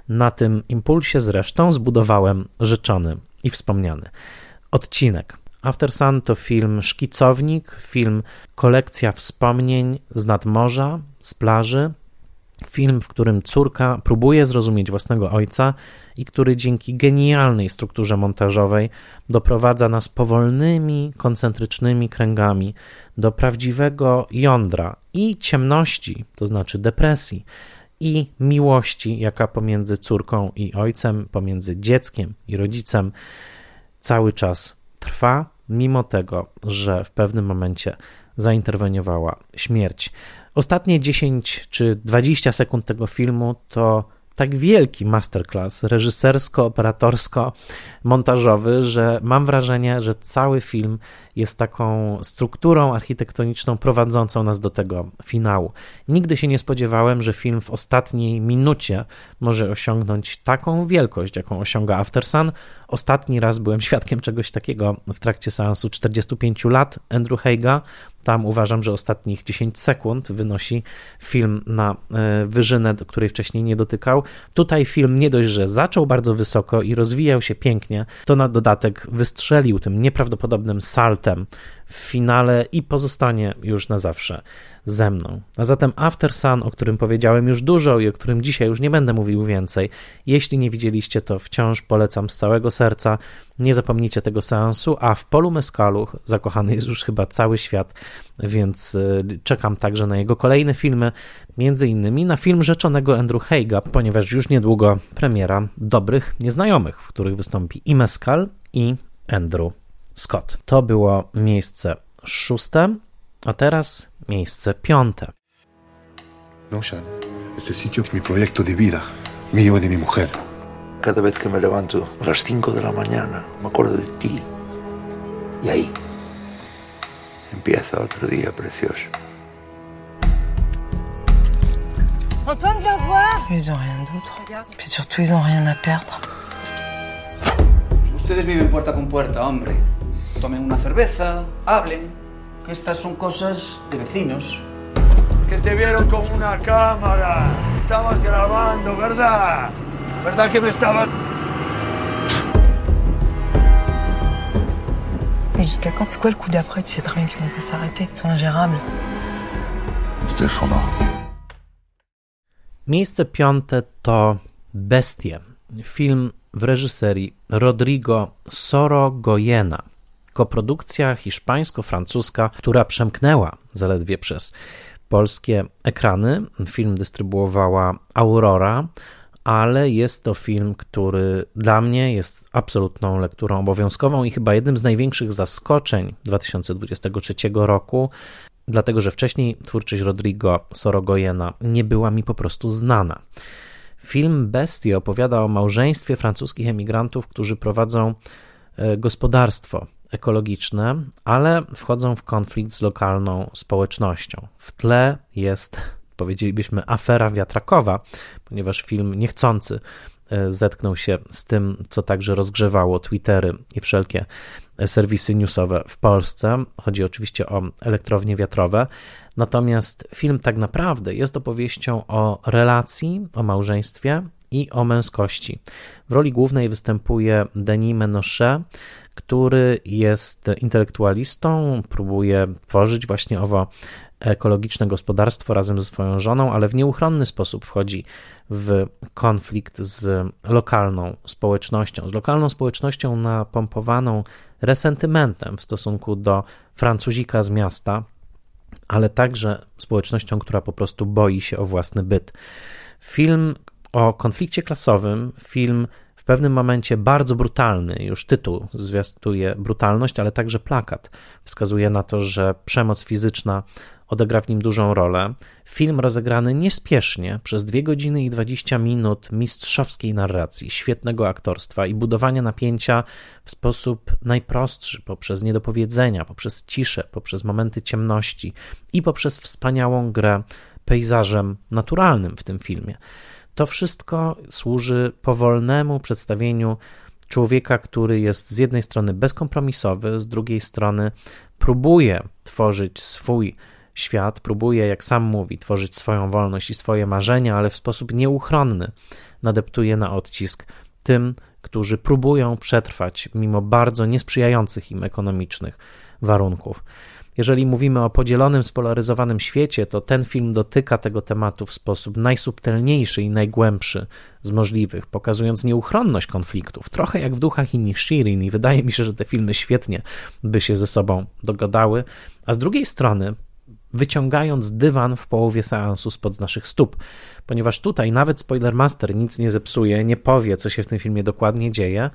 Na tym impulsie zresztą zbudowałem rzeczony i wspomniany odcinek. After Sun to film szkicownik, film kolekcja wspomnień z nadmorza, z plaży, Film, w którym córka próbuje zrozumieć własnego ojca i który dzięki genialnej strukturze montażowej doprowadza nas powolnymi, koncentrycznymi kręgami do prawdziwego jądra i ciemności, to znaczy depresji, i miłości, jaka pomiędzy córką i ojcem, pomiędzy dzieckiem i rodzicem cały czas trwa, mimo tego, że w pewnym momencie zainterweniowała śmierć. Ostatnie 10 czy 20 sekund tego filmu to tak wielki masterclass reżysersko-operatorsko-montażowy, że mam wrażenie, że cały film jest taką strukturą architektoniczną prowadzącą nas do tego finału. Nigdy się nie spodziewałem, że film w ostatniej minucie może osiągnąć taką wielkość, jaką osiąga Aftersun. Ostatni raz byłem świadkiem czegoś takiego w trakcie seansu 45 lat Andrew Heiga. Tam uważam, że ostatnich 10 sekund wynosi film na e, wyżynę, do której wcześniej nie dotykał. Tutaj film nie dość, że zaczął bardzo wysoko i rozwijał się pięknie, to na dodatek wystrzelił tym nieprawdopodobnym saltem w finale i pozostanie już na zawsze ze mną. A zatem After Sun, o którym powiedziałem już dużo i o którym dzisiaj już nie będę mówił więcej. Jeśli nie widzieliście, to wciąż polecam z całego serca. Nie zapomnijcie tego seansu, a w Polu Mescalu zakochany jest już chyba cały świat, więc y, czekam także na jego kolejne filmy, między innymi na film rzeczonego Andrew Heiga, ponieważ już niedługo premiera Dobrych Nieznajomych, w których wystąpi i Mescal, i Andrew Scott. To było miejsce szóste, a teraz miejsce piąte. No, Sean, este sitio es mi proyecto de vida, mío y de mi mujer. Cada vez que me levanto a las 5 de la mañana, me acuerdo de ti. Y ahí empieza otro día precioso. Antoine, viens voir Ils ont rien d'autre. Puis surtout, ils ont rien à perdre. Ustedes viven puerta con puerta, hombre. Tomen una cerveza, hablen, que estas son cosas de vecinos. Que te vieron con una cámara. Estabas grabando, ¿verdad? ¿Verdad que me estabas... Mais jusqu'à quand C'est quoi le coup d'après Tu sais très bien qu'ils vont pas s'arrêter. Ils sont ingérables. Stefano. Miejsce piąte to Bestie. Film w reżyserii Rodrigo Sorogoyena. Koprodukcja hiszpańsko-francuska, która przemknęła zaledwie przez polskie ekrany. Film dystrybuowała Aurora, ale jest to film, który dla mnie jest absolutną lekturą obowiązkową i chyba jednym z największych zaskoczeń 2023 roku, dlatego że wcześniej twórczość Rodrigo Sorogoyena nie była mi po prostu znana. Film Bestie opowiada o małżeństwie francuskich emigrantów, którzy prowadzą e, gospodarstwo ekologiczne, ale wchodzą w konflikt z lokalną społecznością. W tle jest, powiedzielibyśmy, afera wiatrakowa, ponieważ film niechcący e, zetknął się z tym, co także rozgrzewało Twittery i wszelkie serwisy newsowe w Polsce. Chodzi oczywiście o elektrownie wiatrowe. Natomiast film tak naprawdę jest opowieścią o relacji, o małżeństwie i o męskości. W roli głównej występuje Denis Menochet, który jest intelektualistą, próbuje tworzyć właśnie owo ekologiczne gospodarstwo razem ze swoją żoną, ale w nieuchronny sposób wchodzi w konflikt z lokalną społecznością, z lokalną społecznością napompowaną resentymentem w stosunku do Francuzika z miasta, ale także społecznością, która po prostu boi się o własny byt. Film o konflikcie klasowym, film pewnym momencie bardzo brutalny, już tytuł zwiastuje brutalność, ale także plakat wskazuje na to, że przemoc fizyczna odegra w nim dużą rolę. Film rozegrany niespiesznie przez 2 godziny i 20 minut mistrzowskiej narracji, świetnego aktorstwa i budowania napięcia w sposób najprostszy, poprzez niedopowiedzenia, poprzez ciszę, poprzez momenty ciemności i poprzez wspaniałą grę pejzażem naturalnym w tym filmie. To wszystko służy powolnemu przedstawieniu człowieka, który jest z jednej strony bezkompromisowy, z drugiej strony próbuje tworzyć swój świat, próbuje, jak sam mówi, tworzyć swoją wolność i swoje marzenia, ale w sposób nieuchronny nadeptuje na odcisk tym, którzy próbują przetrwać mimo bardzo niesprzyjających im ekonomicznych warunków. Jeżeli mówimy o podzielonym, spolaryzowanym świecie, to ten film dotyka tego tematu w sposób najsubtelniejszy i najgłębszy z możliwych, pokazując nieuchronność konfliktów, trochę jak w Duchach i Shirin i wydaje mi się, że te filmy świetnie by się ze sobą dogadały, a z drugiej strony wyciągając dywan w połowie seansu spod naszych stóp, ponieważ tutaj nawet Spoilermaster nic nie zepsuje, nie powie, co się w tym filmie dokładnie dzieje,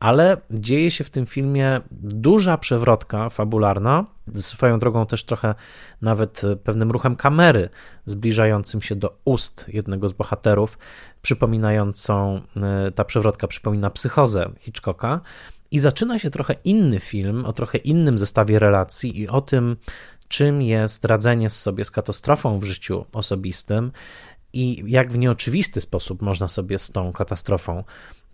ale dzieje się w tym filmie duża przewrotka fabularna, swoją drogą też trochę nawet pewnym ruchem kamery zbliżającym się do ust jednego z bohaterów, przypominającą, e, ta przewrotka przypomina psychozę Hitchcocka. I zaczyna się trochę inny film, o trochę innym zestawie relacji i o tym, czym jest radzenie sobie z katastrofą w życiu osobistym i jak w nieoczywisty sposób można sobie z tą katastrofą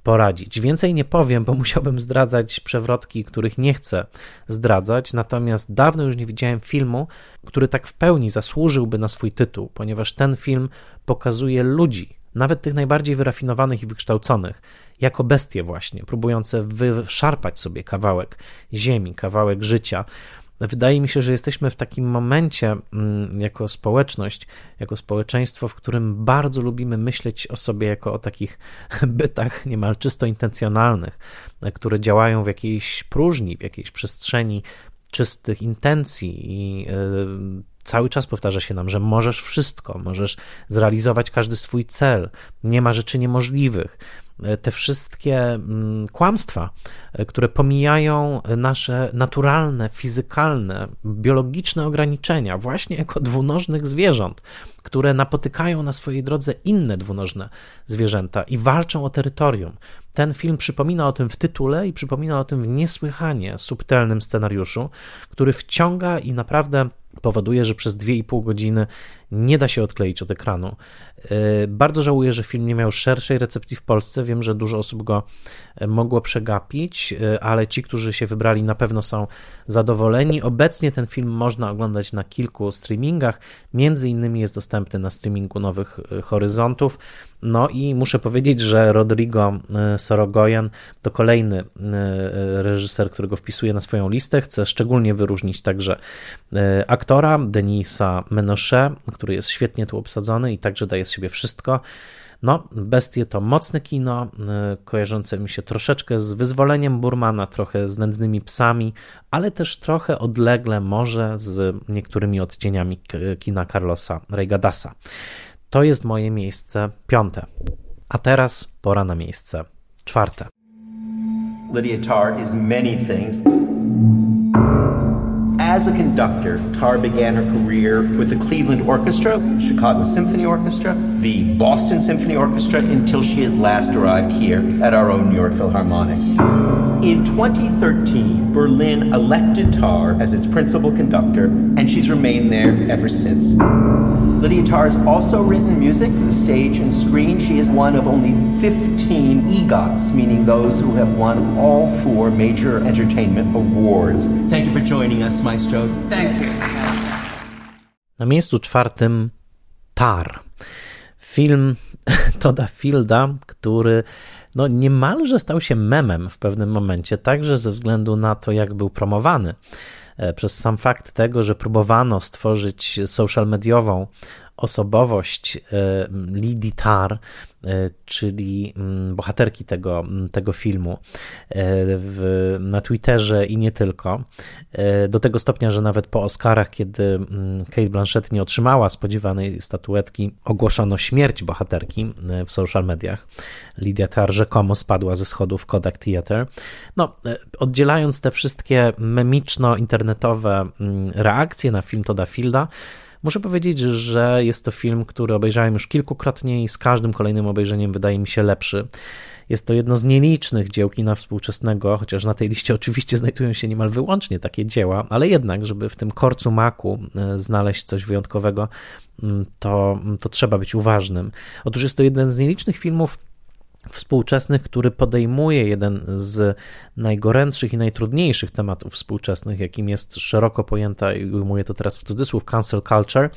poradzić. Więcej nie powiem, bo musiałbym zdradzać przewrotki, których nie chcę zdradzać, natomiast dawno już nie widziałem filmu, który tak w pełni zasłużyłby na swój tytuł, ponieważ ten film pokazuje ludzi, nawet tych najbardziej wyrafinowanych i wykształconych, jako bestie właśnie, próbujące wyszarpać sobie kawałek ziemi, kawałek życia. Wydaje mi się, że jesteśmy w takim momencie mm, jako społeczność, jako społeczeństwo, w którym bardzo lubimy myśleć o sobie jako o takich bytach niemal czysto intencjonalnych, które działają w jakiejś próżni, w jakiejś przestrzeni czystych intencji i e, cały czas powtarza się nam, że możesz wszystko, możesz zrealizować każdy swój cel, nie ma rzeczy niemożliwych. Te wszystkie mm, kłamstwa, e, które pomijają nasze naturalne, fizykalne, biologiczne ograniczenia, właśnie jako dwunożnych zwierząt, które napotykają na swojej drodze inne dwunożne zwierzęta i walczą o terytorium. Ten film przypomina o tym w tytule i przypomina o tym w niesłychanie subtelnym scenariuszu, który wciąga i naprawdę powoduje, że przez 2,5 godziny nie da się odkleić od ekranu. E, bardzo żałuję, że film nie miał szerszej recepcji w Polsce. Wiem, że dużo osób go e, mogło przegapić, e, ale ci, którzy się wybrali, na pewno są zadowoleni. Obecnie ten film można oglądać na kilku streamingach. Między innymi jest dostępny na streamingu Nowych Horyzontów. No i muszę powiedzieć, że Rodrigo Sorogoyan to kolejny reżyser, którego wpisuje na swoją listę. Chcę szczególnie wyróżnić także aktora Denisa Menoche, który jest świetnie tu obsadzony i także daje z siebie wszystko. No, Bestie to mocne kino, kojarzące mi się troszeczkę z wyzwoleniem Burmana, trochę z nędznymi psami, ale też trochę odlegle może z niektórymi odcieniami kina Carlosa Reigadasa. To jest moje miejsce piąte. A teraz pora na miejsce czwarte. Lydia Tarr is many things. As a conductor, Tar began her career with the Cleveland Orchestra, Chicago Symphony Orchestra, the Boston Symphony Orchestra, until she at last arrived here at our own New York Philharmonic. In 2013, Berlin elected Tar as its principal conductor, and she's remained there ever since. Lydia Tarr has also written music for the stage and screen. She is one of only 15 EGOTs, meaning those who have won all four major entertainment awards. Thank you for joining us, Maestro. Thank you. Na miejscu czwartym Tar. Film Toda Fielda, który no niemalże stał się memem w pewnym momencie, także ze względu na to, jak był promowany. Przez sam fakt tego, że próbowano stworzyć social mediową osobowość e, Lidii Tar, e, czyli mm, bohaterki tego, mm, tego filmu e, w, na Twitterze i nie tylko. Do tego stopnia, że nawet po Oscarach, kiedy mm, Kate Blanchett nie otrzymała spodziewanej statuetki, ogłoszono śmierć bohaterki w social mediach. Lidia Tar rzekomo spadła ze schodów Kodak Theater. No, oddzielając te wszystkie memiczno-internetowe reakcje na film Toda Fielda, Muszę powiedzieć, że jest to film, który obejrzałem już kilkukrotnie i z każdym kolejnym obejrzeniem wydaje mi się lepszy. Jest to jedno z nielicznych dzieł kina współczesnego, chociaż na tej liście oczywiście znajdują się niemal wyłącznie takie dzieła, ale jednak, żeby w tym korcu maku e, znaleźć coś wyjątkowego, mm, to, to trzeba być uważnym. Otóż jest to jeden z nielicznych filmów, współczesnych, który podejmuje jeden z najgorętszych i najtrudniejszych tematów współczesnych, jakim jest szeroko pojęta, i ujmuję to teraz w cudzysłów, cancel culture,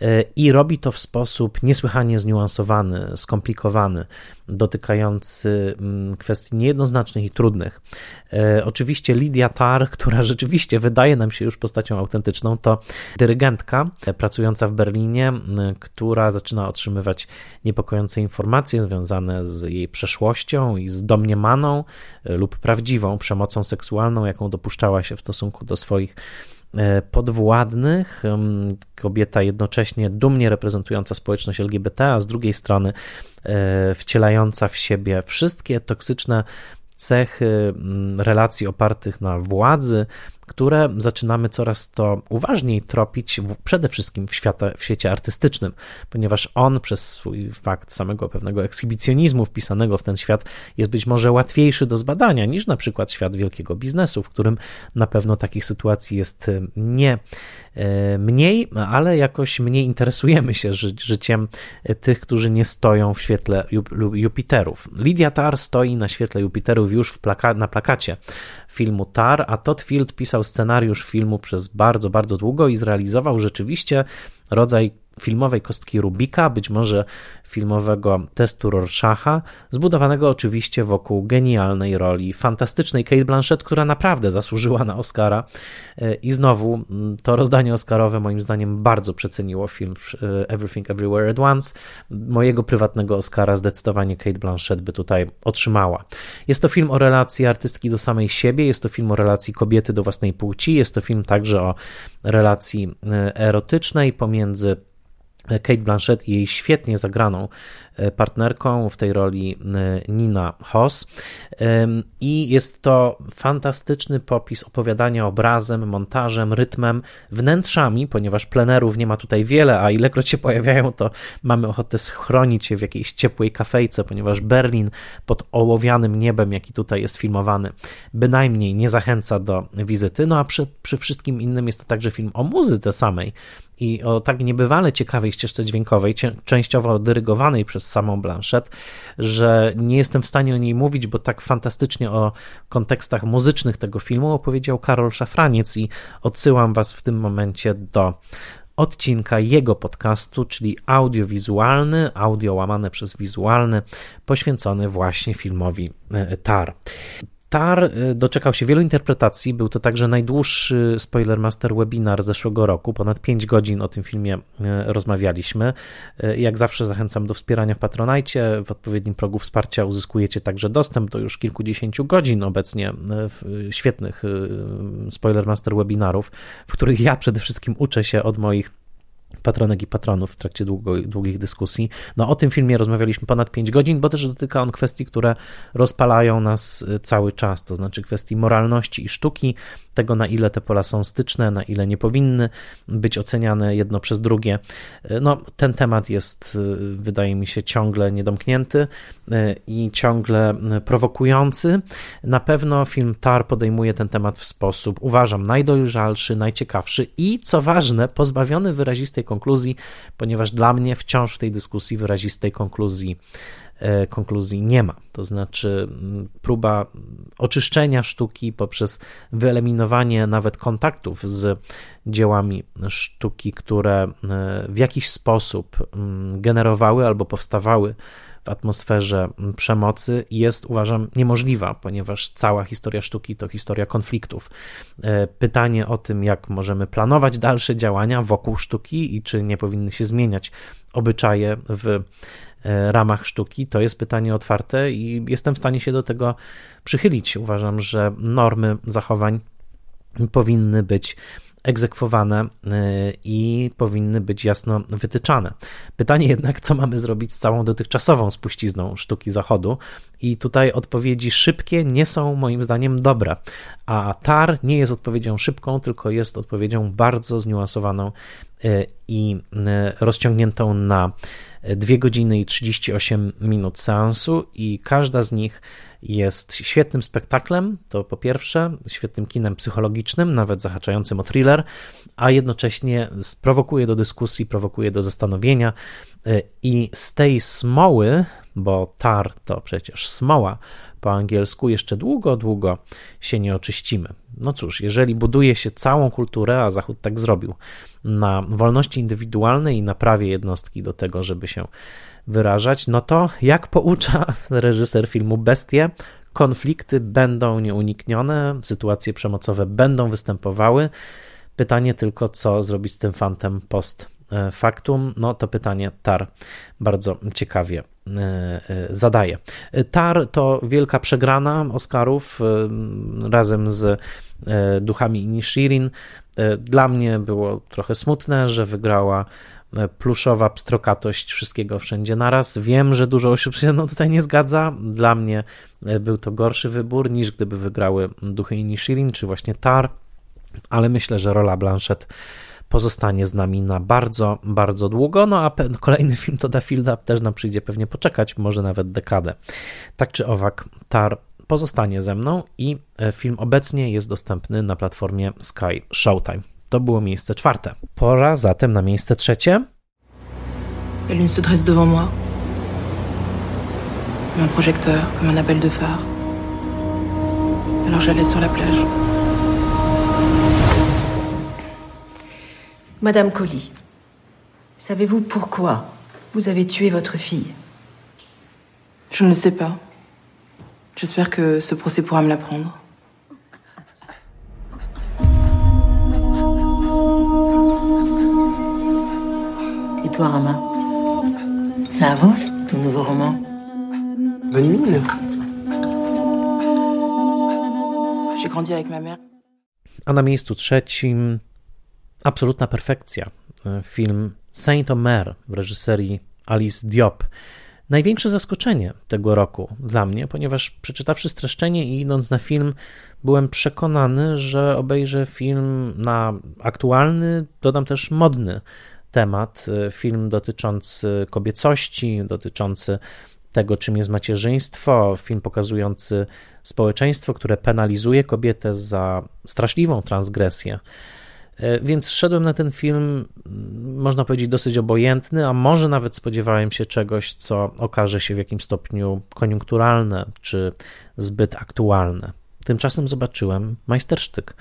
e, i robi to w sposób niesłychanie zniuansowany, skomplikowany, dotykający mm, kwestii niejednoznacznych i trudnych. E, oczywiście Lydia Tarr, która rzeczywiście wydaje nam się już postacią autentyczną, to dyrygentka pracująca w Berlinie, która zaczyna otrzymywać niepokojące informacje związane z jej przeszłością i z domniemaną e, lub prawdziwą przemocą seksualną, jaką dopuszczała się w stosunku do swoich podwładnych, kobieta jednocześnie dumnie reprezentująca społeczność LGBT, a z drugiej strony e, wcielająca w siebie wszystkie toksyczne cechy relacji opartych na władzy, które zaczynamy coraz to uważniej tropić przede wszystkim w, świata, w świecie artystycznym, ponieważ on przez swój fakt samego pewnego ekshibicjonizmu wpisanego w ten świat jest być może łatwiejszy do zbadania niż na przykład świat wielkiego biznesu, w którym na pewno takich sytuacji jest e, nie e, mniej, ale jakoś mniej interesujemy się ży życiem e, tych, którzy nie stoją w świetle Jupiterów. Lydia Tarr stoi na świetle Jupiterów już plaka na plakacie filmu Tar, a Todd Field pisał scenariusz filmu przez bardzo, bardzo długo i zrealizował rzeczywiście rodzaj filmowej kostki Rubika, być może filmowego testu Rorschacha, zbudowanego oczywiście wokół genialnej roli fantastycznej Kate Blanchett, która naprawdę zasłużyła na Oscara. E, I znowu to rozdanie Oscarowe moim zdaniem bardzo przeceniło film e, Everything Everywhere at Once. Mojego prywatnego Oscara zdecydowanie Kate Blanchett by tutaj otrzymała. Jest to film o relacji artystki do samej siebie, jest to film o relacji kobiety do własnej płci, jest to film także o relacji e, erotycznej pomiędzy Kate Blanchett i jej świetnie zagraną partnerką w tej roli e, Nina Hoss. I jest to fantastyczny popis opowiadania obrazem, montażem, rytmem, wnętrzami, ponieważ plenerów nie ma tutaj wiele, a ilekroć się pojawiają, to mamy ochotę schronić się w jakiejś ciepłej kafejce, ponieważ Berlin pod ołowianym niebem, jaki tutaj jest filmowany, bynajmniej nie zachęca do wizyty. No a przy, przy wszystkim innym jest to także film o muzyce samej, i o tak niebywale ciekawej ścieżce dźwiękowej, częściowo dyrygowanej przez samą Blanchett, że nie jestem w stanie o niej mówić, bo tak fantastycznie o kontekstach muzycznych tego filmu opowiedział Karol Szafraniec i odsyłam Was w tym momencie do odcinka jego podcastu, czyli audiowizualny, audio łamane przez wizualny, poświęcony właśnie filmowi e, Tar. Tar y, doczekał się wielu interpretacji. Był to także najdłuższy Spoilermaster webinar zeszłego roku. Ponad 5 godzin o tym filmie y, rozmawialiśmy. Y, jak zawsze zachęcam do wspierania w Patronajcie. W odpowiednim progu wsparcia uzyskujecie także dostęp do już kilkudziesięciu godzin obecnie świetnych Spoilermaster webinarów, w których ja przede wszystkim uczę się od moich patronek i patronów w trakcie długo, długich dyskusji. No o tym filmie rozmawialiśmy ponad 5 godzin, bo też dotyka on kwestii, które rozpalają nas y, cały czas, to znaczy kwestii moralności i sztuki, tego na ile te pola są styczne, na ile nie powinny być oceniane jedno przez drugie. Y, no ten temat jest, y, wydaje mi się, ciągle niedomknięty i ciągle prowokujący. Na pewno film Tar podejmuje ten temat w sposób, uważam, najdojrzalszy, najciekawszy i co ważne, pozbawiony wyrazistej konkluzji, ponieważ dla mnie wciąż w tej dyskusji wyrazistej konkluzji konkluzji nie ma. To znaczy, próba oczyszczenia sztuki poprzez wyeliminowanie nawet kontaktów z dziełami sztuki, które e, w jakiś sposób generowały albo powstawały w atmosferze przemocy jest, uważam, niemożliwa, ponieważ cała historia sztuki to historia konfliktów. E, pytanie o tym, jak możemy planować dalsze działania wokół sztuki i czy nie powinny się zmieniać obyczaje w e, ramach sztuki, to jest pytanie otwarte i jestem w stanie się do tego przychylić. Uważam, że normy zachowań powinny być egzekwowane y, i powinny być jasno wytyczane. Pytanie jednak, co mamy zrobić z całą dotychczasową spuścizną sztuki zachodu, i tutaj odpowiedzi szybkie nie są moim zdaniem dobre, a TAR nie jest odpowiedzią szybką, tylko jest odpowiedzią bardzo zniuansowaną i y, rozciągniętą na 2 godziny i 38 minut seansu, i każda z nich jest świetnym spektaklem, to po pierwsze, świetnym kinem psychologicznym, nawet zahaczającym o thriller, a jednocześnie sprowokuje do dyskusji, prowokuje do zastanowienia. Y, I z tej smoły bo tar to przecież smoła po angielsku, jeszcze długo, długo się nie oczyścimy. No cóż, jeżeli buduje się całą kulturę, a Zachód tak zrobił, na wolności indywidualnej i na prawie jednostki do tego, żeby się wyrażać, no to jak poucza reżyser filmu Bestie, konflikty będą nieuniknione, sytuacje przemocowe będą występowały. Pytanie tylko, co zrobić z tym fantem post e, factum, no to pytanie Tar bardzo ciekawie zadaje. Tar to wielka przegrana Oscarów razem z duchami Inishirin. Dla mnie było trochę smutne, że wygrała pluszowa pstrokatość wszystkiego wszędzie naraz. Wiem, że dużo osób się no, tutaj nie zgadza. Dla mnie był to gorszy wybór niż gdyby wygrały duchy Inishirin czy właśnie Tar ale myślę, że rola Blanchett pozostanie z nami na bardzo, bardzo długo. No a kolejny film to Dafilda też nam przyjdzie pewnie poczekać, może nawet dekadę. Tak czy owak, Tar pozostanie ze mną i e, film obecnie jest dostępny na platformie Sky Showtime. To było miejsce czwarte. Pora zatem na miejsce trzecie. Se dresse devant moi. Un projecteur, comme un appel de phare. Alors j'allais sur la plage. Madame Colly, savez-vous pourquoi vous avez tué votre fille? Je ne le sais pas. J'espère que ce procès pourra me l'apprendre. Et toi, Rama? Ça avance, ton nouveau roman? Bonne mine. J'ai grandi avec ma mère. A na miejscu trzecim absolutna perfekcja. E, film Saint-Omer w reżyserii Alice Diop. Największe zaskoczenie tego roku dla mnie, ponieważ przeczytawszy streszczenie i idąc na film, byłem przekonany, że obejrzę film na aktualny, dodam też modny temat. E, film dotyczący kobiecości, dotyczący tego, czym jest macierzyństwo, film pokazujący społeczeństwo, które penalizuje kobietę za straszliwą transgresję. E, więc szedłem na ten film, można powiedzieć, dosyć obojętny, a może nawet spodziewałem się czegoś, co okaże się w jakimś stopniu koniunkturalne czy zbyt aktualne. Tymczasem zobaczyłem majstersztyk.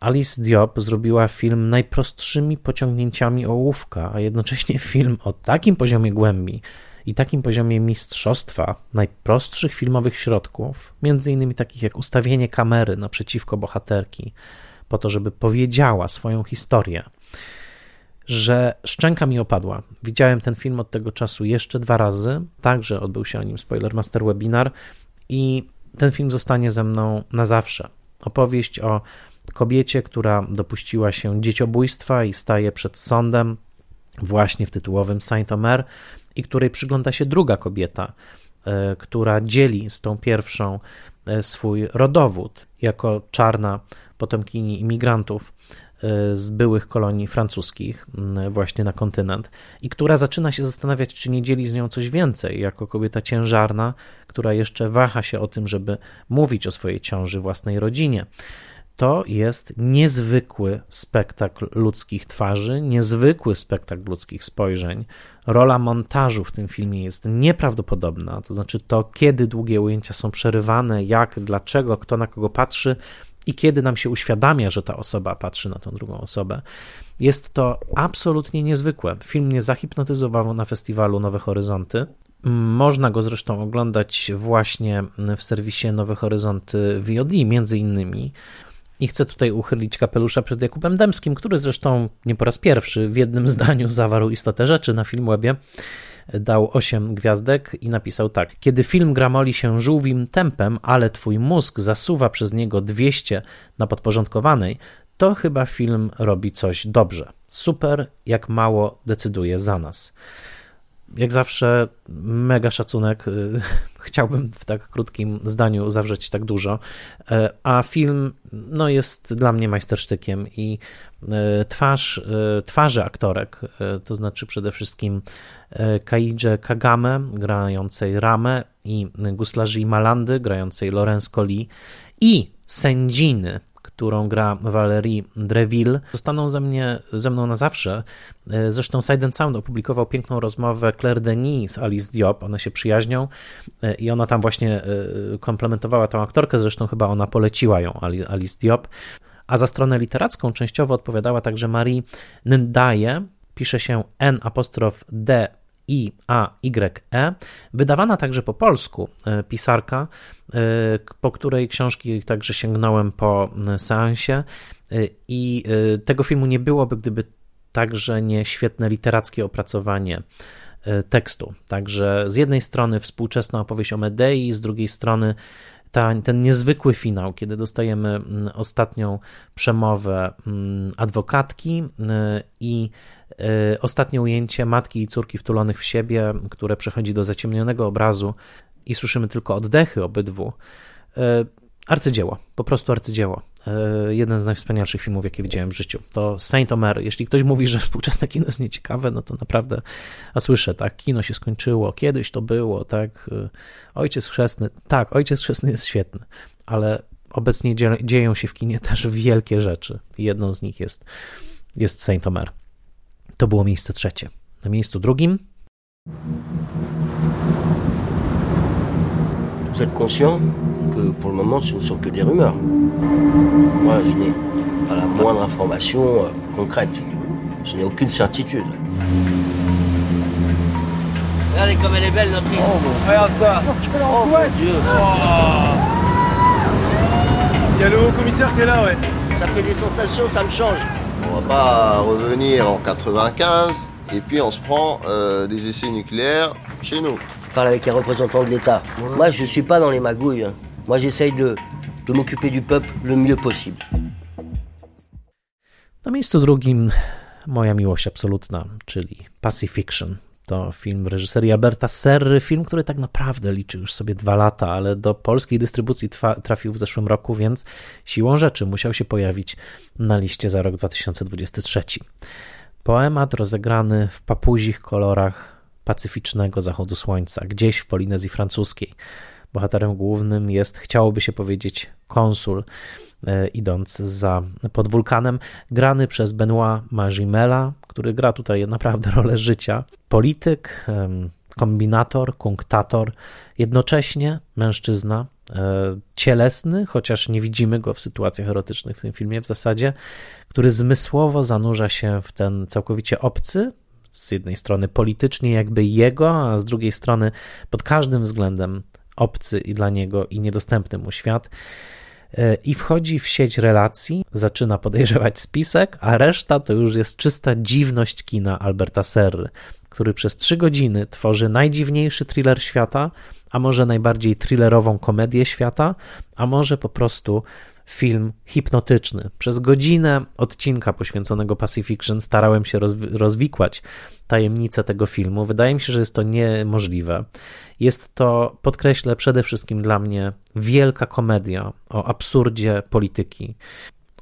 Alice Diop zrobiła film najprostszymi pociągnięciami ołówka, a jednocześnie film o takim poziomie głębi i takim poziomie mistrzostwa najprostszych filmowych środków, między innymi takich jak ustawienie kamery naprzeciwko bohaterki, po to, żeby powiedziała swoją historię, że szczęka mi opadła. Widziałem ten film od tego czasu jeszcze dwa razy, także odbył się o nim Spoilermaster webinar i ten film zostanie ze mną na zawsze. Opowieść o kobiecie, która dopuściła się dzieciobójstwa i staje przed sądem właśnie w tytułowym Saint-Omer i której przygląda się druga kobieta, e, która dzieli z tą pierwszą e, swój rodowód jako czarna potomkini imigrantów e, z byłych kolonii francuskich właśnie na kontynent i która zaczyna się zastanawiać, czy nie dzieli z nią coś więcej, jako kobieta ciężarna, która jeszcze waha się o tym, żeby mówić o swojej ciąży własnej rodzinie. To jest niezwykły spektakl ludzkich twarzy, niezwykły spektakl ludzkich spojrzeń. Rola montażu w tym filmie jest nieprawdopodobna, to znaczy to, kiedy długie ujęcia są przerywane, jak, dlaczego, kto na kogo patrzy, i kiedy nam się uświadamia, że ta osoba patrzy na tą drugą osobę. Jest to absolutnie niezwykłe. Film mnie zahipnotyzował na festiwalu Nowe Horyzonty. Można go zresztą oglądać właśnie w serwisie Nowe Horyzonty VOD, między innymi. I chcę tutaj uchylić kapelusza przed Jakubem Demskim, który zresztą nie po raz pierwszy w jednym zdaniu zawarł istotę rzeczy na Filmwebie dał 8 gwiazdek i napisał tak: Kiedy film gramoli się żółwim tempem, ale twój mózg zasuwa przez niego 200 na podporządkowanej, to chyba film robi coś dobrze. Super, jak mało decyduje za nas jak zawsze mega szacunek. Chciałbym w tak krótkim zdaniu zawrzeć tak dużo. E, a film no, jest dla mnie majstersztykiem i e, twarz, e, twarzy aktorek, to znaczy przede wszystkim Kaidże Kagame grającej Ramę i Guslaży Malandy grającej Lorenz Colli i sędziny którą gra Valerie Dreville, zostaną ze, mnie, ze mną na zawsze. E, zresztą Side and Sound opublikował piękną rozmowę Claire Denis z Alice Diop, one się przyjaźnią. E, i ona tam właśnie komplementowała tą aktorkę, zresztą chyba ona poleciła ją, Alice Diop. A za stronę literacką częściowo odpowiadała także Marie Ndaye, pisze się N apostrof D i A Y E, wydawana także po polsku, e, pisarka, e, po której książki także sięgnąłem po e, seansie i tego filmu nie byłoby, gdyby także nie świetne literackie opracowanie tekstu. Także z jednej strony współczesna opowieść o Medei, z drugiej strony ta, ten niezwykły finał, kiedy dostajemy mm, ostatnią przemowę mm, adwokatki i ostatnie ujęcie matki i córki wtulonych w siebie, które przechodzi do zaciemnionego obrazu i słyszymy tylko oddechy obydwu. E, arcydzieło, po prostu arcydzieło. E, jeden z najwspanialszych filmów, jakie widziałem w życiu. To Saint Omer. Jeśli ktoś mówi, że współczesne kino jest nieciekawe, no to naprawdę, a słyszę, tak, kino się skończyło, kiedyś to było, tak, Ojciec Chrzestny, tak, Ojciec Chrzestny jest świetny, ale obecnie dzieją się w kinie też wielkie rzeczy. Jedną z nich jest, jest Saint Omer. To było miejsce trzecie. Na miejscu drugim. Vous êtes conscient que pour le moment ce ne sont que des rumeurs. Moi je n'ai pas la moindre information euh, concrète. Je n'ai aucune certitude. Regardez comme elle est belle notre île. Oh, regarde ça. Oh mon Dieu. Oh. Il y a le haut commissaire qui est là, ouais. Ça fait des sensations, ça me change. On va pas revenir en 95 et puis on se prend euh, des essais nucléaires chez nous. Je parle avec un représentant de l'État. Moi, je suis pas dans les magouilles. Hein. Moi, j'essaye de, de m'occuper du peuple le mieux possible. Na miejscu drugim moja miłość absolutna, czyli Pacifiction. To film reżyserii Alberta Serry, film, który tak naprawdę liczy już sobie dwa lata, ale do polskiej dystrybucji trafił w zeszłym roku, więc siłą rzeczy musiał się pojawić na liście za rok 2023. Poemat rozegrany w papuzich kolorach pacyficznego zachodu słońca, gdzieś w Polinezji Francuskiej. Bohaterem głównym jest, chciałoby się powiedzieć, konsul, e, idąc za pod wulkanem, grany przez Benoit Magimela, który gra tutaj naprawdę rolę życia. Polityk, kombinator, kunktator, jednocześnie mężczyzna, e, cielesny, chociaż nie widzimy go w sytuacjach erotycznych w tym filmie w zasadzie, który zmysłowo zanurza się w ten całkowicie obcy, z jednej strony politycznie jakby jego, a z drugiej strony pod każdym względem obcy i dla niego i niedostępny mu świat. I wchodzi w sieć relacji, zaczyna podejrzewać spisek, a reszta to już jest czysta dziwność kina Alberta Serry, który przez trzy godziny tworzy najdziwniejszy thriller świata, a może najbardziej thrillerową komedię świata, a może po prostu film hipnotyczny. Przez godzinę odcinka poświęconego Pacifiction starałem się rozwikłać tajemnicę tego filmu. Wydaje mi się, że jest to niemożliwe. Jest to, podkreślę, przede wszystkim dla mnie wielka komedia o absurdzie polityki.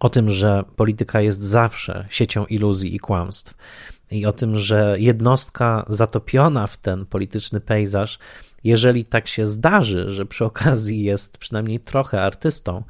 O tym, że polityka jest zawsze siecią iluzji i kłamstw, i o tym, że jednostka zatopiona w ten polityczny pejzaż, jeżeli tak się zdarzy, że przy okazji jest przynajmniej trochę artystą,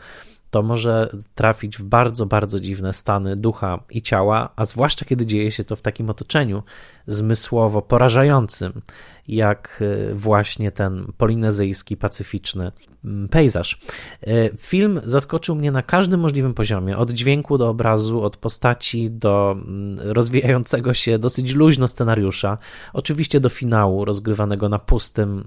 to może trafić w bardzo, bardzo dziwne stany ducha i ciała, a zwłaszcza kiedy dzieje się to w takim otoczeniu zmysłowo porażającym, jak e, właśnie ten polinezyjski, pacyficzny mm, pejzaż. E, film zaskoczył mnie na każdym możliwym poziomie, od dźwięku do obrazu, od postaci do mm, rozwijającego się dosyć luźno scenariusza, oczywiście do finału rozgrywanego na pustym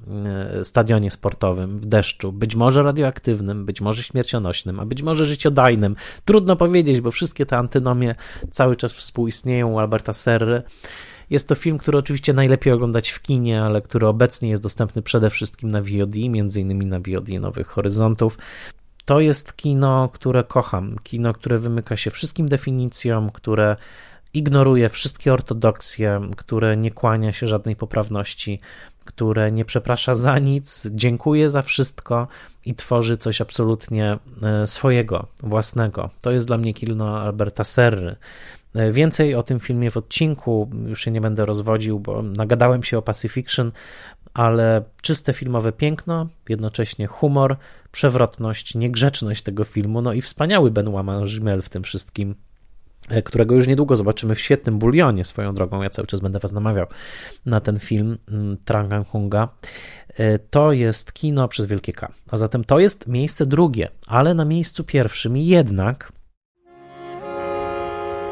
e, stadionie sportowym w deszczu, być może radioaktywnym, być może śmiercionośnym, a być może życiodajnym. Trudno powiedzieć, bo wszystkie te antynomie cały czas współistnieją u Alberta Serry. Jest to film, który oczywiście najlepiej oglądać w kinie, ale który obecnie jest dostępny przede wszystkim na VOD, między innymi na VOD Nowych Horyzontów. To jest kino, które kocham. Kino, które wymyka się wszystkim definicjom, które ignoruje wszystkie ortodoksje, które nie kłania się żadnej poprawności, które nie przeprasza za nic, dziękuję za wszystko i tworzy coś absolutnie e, swojego, własnego. To jest dla mnie kino Alberta Serry. Więcej o tym filmie w odcinku, już się nie będę rozwodził, bo nagadałem się o Pacifiction, ale czyste filmowe piękno, jednocześnie humor, przewrotność, niegrzeczność tego filmu, no i wspaniały Benoit Magimel w tym wszystkim, e, którego już niedługo zobaczymy w świetnym bulionie swoją drogą. Ja cały czas będę was namawiał na ten film mm, Trang Hunga. E, to jest kino przez wielkie K. A zatem to jest miejsce drugie, ale na miejscu pierwszym jednak.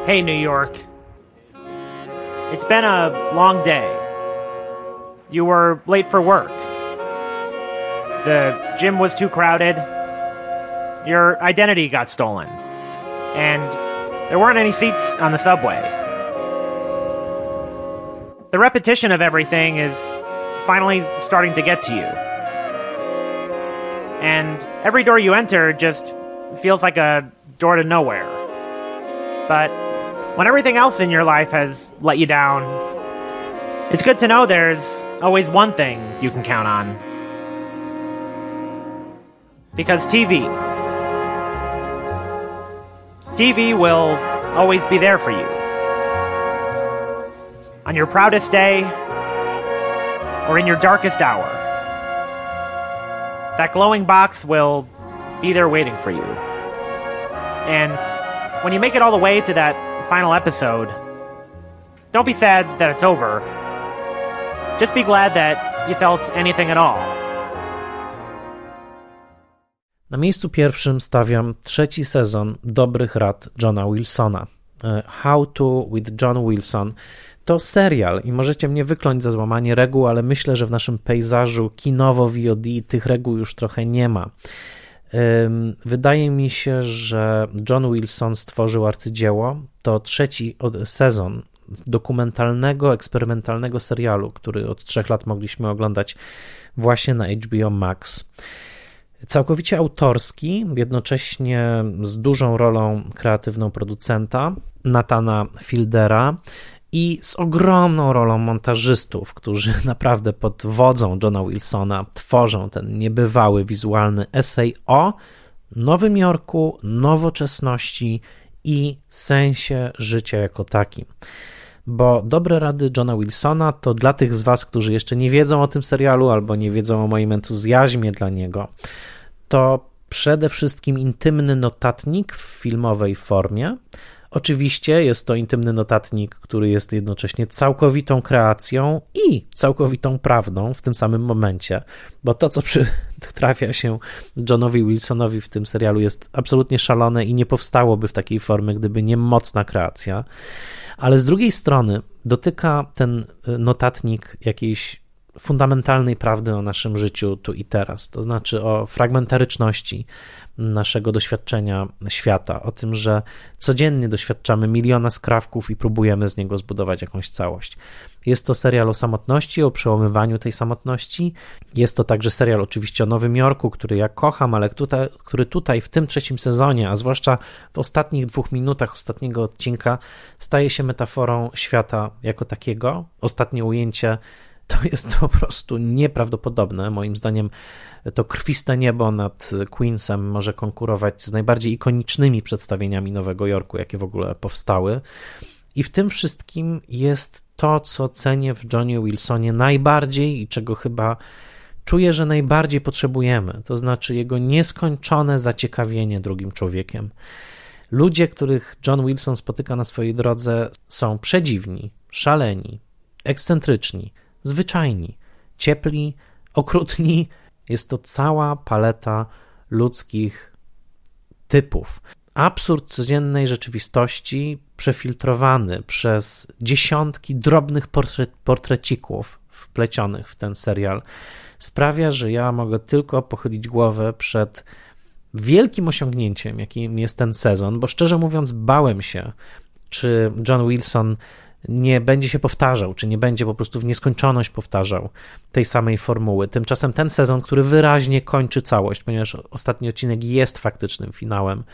Hey New York. It's been a long day. You were late for work. The gym was too crowded. Your identity got stolen. And there weren't any seats on the subway. The repetition of everything is finally starting to get to you. And every door you enter just feels like a door to nowhere. But when everything else in your life has let you down, it's good to know there's always one thing you can count on. Because TV. TV will always be there for you. On your proudest day, or in your darkest hour. That glowing box will be there waiting for you. And when you make it all the way to that final episode, don't be sad that it's over. Just be glad that you felt anything at all. Na miejscu pierwszym stawiam trzeci sezon dobrych rad Johna Wilsona. E, How to with John Wilson to serial i możecie mnie wykląć za złamanie reguł, ale myślę, że w naszym pejzażu kinowo-VOD tych reguł już trochę nie ma. Wydaje mi się, że John Wilson stworzył arcydzieło. To trzeci sezon dokumentalnego, eksperymentalnego serialu, który od trzech lat mogliśmy oglądać właśnie na HBO Max. Całkowicie autorski, jednocześnie z dużą rolą kreatywną producenta Natana Fieldera i z ogromną rolą montażystów, którzy naprawdę pod wodzą Johna Wilsona tworzą ten niebywały wizualny esej o Nowym Jorku, nowoczesności i sensie życia jako takim bo dobre rady Johna Wilsona to dla tych z Was, którzy jeszcze nie wiedzą o tym serialu albo nie wiedzą o moim entuzjazmie dla niego, to przede wszystkim intymny notatnik w filmowej formie. Oczywiście jest to intymny notatnik, który jest jednocześnie całkowitą kreacją i całkowitą prawdą w tym samym momencie, bo to, co trafia się Johnowi Wilsonowi w tym serialu, jest absolutnie szalone i nie powstałoby w takiej formie, gdyby nie mocna kreacja. Ale z drugiej strony dotyka ten y, notatnik jakiejś fundamentalnej prawdy o naszym życiu tu i teraz, to znaczy o fragmentaryczności naszego doświadczenia świata, o tym, że codziennie doświadczamy miliona skrawków i próbujemy z niego zbudować jakąś całość. Jest to serial o samotności, o przełamywaniu tej samotności. Jest to także serial oczywiście o Nowym Jorku, który ja kocham, ale tutaj, który tutaj w tym trzecim sezonie, a zwłaszcza w ostatnich dwóch minutach ostatniego odcinka, staje się metaforą świata jako takiego. Ostatnie ujęcie to jest po prostu nieprawdopodobne. Moim zdaniem to krwiste niebo nad Queensem może konkurować z najbardziej ikonicznymi przedstawieniami Nowego Jorku, jakie w ogóle powstały. I w tym wszystkim jest to, co cenię w Johnie Wilsonie najbardziej i czego chyba czuję, że najbardziej potrzebujemy. To znaczy jego nieskończone zaciekawienie drugim człowiekiem. Ludzie, których John Wilson spotyka na swojej drodze, są przedziwni, szaleni, ekscentryczni, zwyczajni, ciepli, okrutni. Jest to cała paleta ludzkich typów. Absurd codziennej rzeczywistości przefiltrowany przez dziesiątki drobnych portret, portrecików wplecionych w ten serial sprawia, że ja mogę tylko pochylić głowę przed wielkim osiągnięciem, jakim jest ten sezon, bo szczerze mówiąc, bałem się, czy John Wilson nie będzie się powtarzał, czy nie będzie po prostu w nieskończoność powtarzał tej samej formuły. Tymczasem ten sezon, który wyraźnie kończy całość, ponieważ ostatni odcinek jest faktycznym finałem,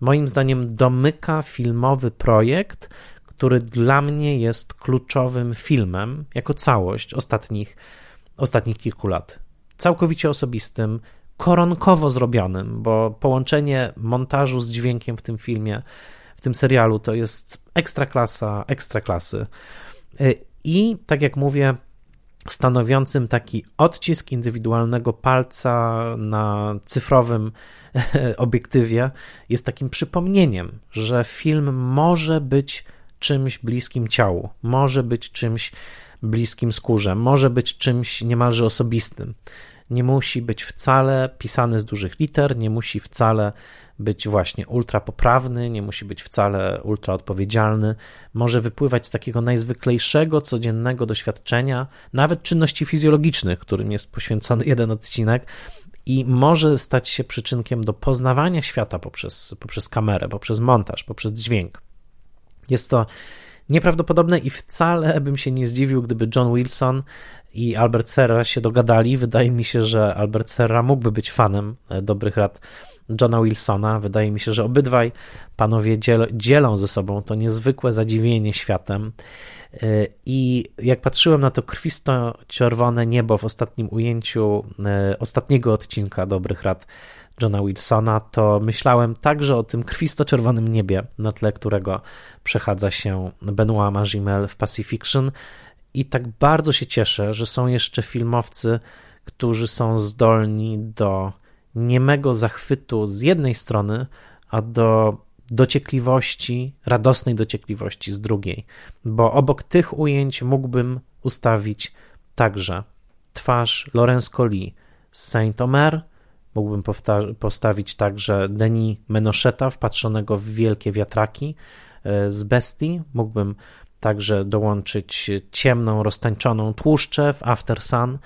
moim zdaniem domyka filmowy projekt, który dla mnie jest kluczowym filmem jako całość ostatnich, ostatnich kilku lat. Całkowicie osobistym, koronkowo zrobionym, bo połączenie montażu z dźwiękiem w tym filmie w tym serialu to jest ekstra klasa, ekstra klasy. I tak jak mówię, stanowiącym taki odcisk indywidualnego palca na cyfrowym obiektywie, jest takim przypomnieniem, że film może być czymś bliskim ciału, może być czymś bliskim skórze, może być czymś niemalże osobistym. Nie musi być wcale pisany z dużych liter, nie musi wcale być właśnie ultra poprawny, nie musi być wcale ultra odpowiedzialny. Może wypływać z takiego najzwyklejszego, codziennego doświadczenia, nawet czynności fizjologicznych, którym jest poświęcony jeden odcinek, i może stać się przyczynkiem do poznawania świata poprzez, poprzez kamerę, poprzez montaż, poprzez dźwięk. Jest to nieprawdopodobne i wcale bym się nie zdziwił, gdyby John Wilson i Albert Serra się dogadali. Wydaje mi się, że Albert Serra mógłby być fanem e, dobrych rad Johna Wilsona. Wydaje mi się, że obydwaj panowie dzielą ze sobą to niezwykłe zadziwienie światem. E, I jak patrzyłem na to krwisto-czerwone niebo w ostatnim ujęciu e, ostatniego odcinka Dobrych Rad Johna Wilsona, to myślałem także o tym krwisto-czerwonym niebie, na tle którego przechadza się Benoit Magimel w Pacifiction. I tak bardzo się cieszę, że są jeszcze filmowcy, którzy są zdolni do niemego zachwytu z jednej strony, a do dociekliwości, radosnej dociekliwości z drugiej, bo obok tych ujęć mógłbym ustawić także twarz Laurence Colli z Saint-Omer, mógłbym postawić także Denis Menocheta wpatrzonego w wielkie wiatraki e, z Bestii, mógłbym także dołączyć ciemną, roztańczoną tłuszczę w After Sun,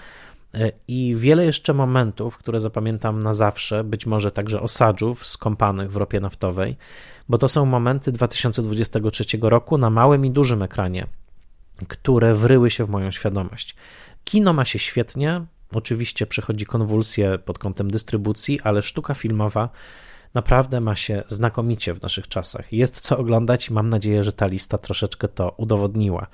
E, I wiele jeszcze momentów, które zapamiętam na zawsze, być może także osadżów skąpanych w ropie naftowej, bo to są momenty 2023 roku na małym i dużym ekranie, które wryły się w moją świadomość. Kino ma się świetnie, oczywiście przechodzi konwulsję pod kątem dystrybucji, ale sztuka filmowa naprawdę ma się znakomicie w naszych czasach. Jest co oglądać i mam nadzieję, że ta lista troszeczkę to udowodniła.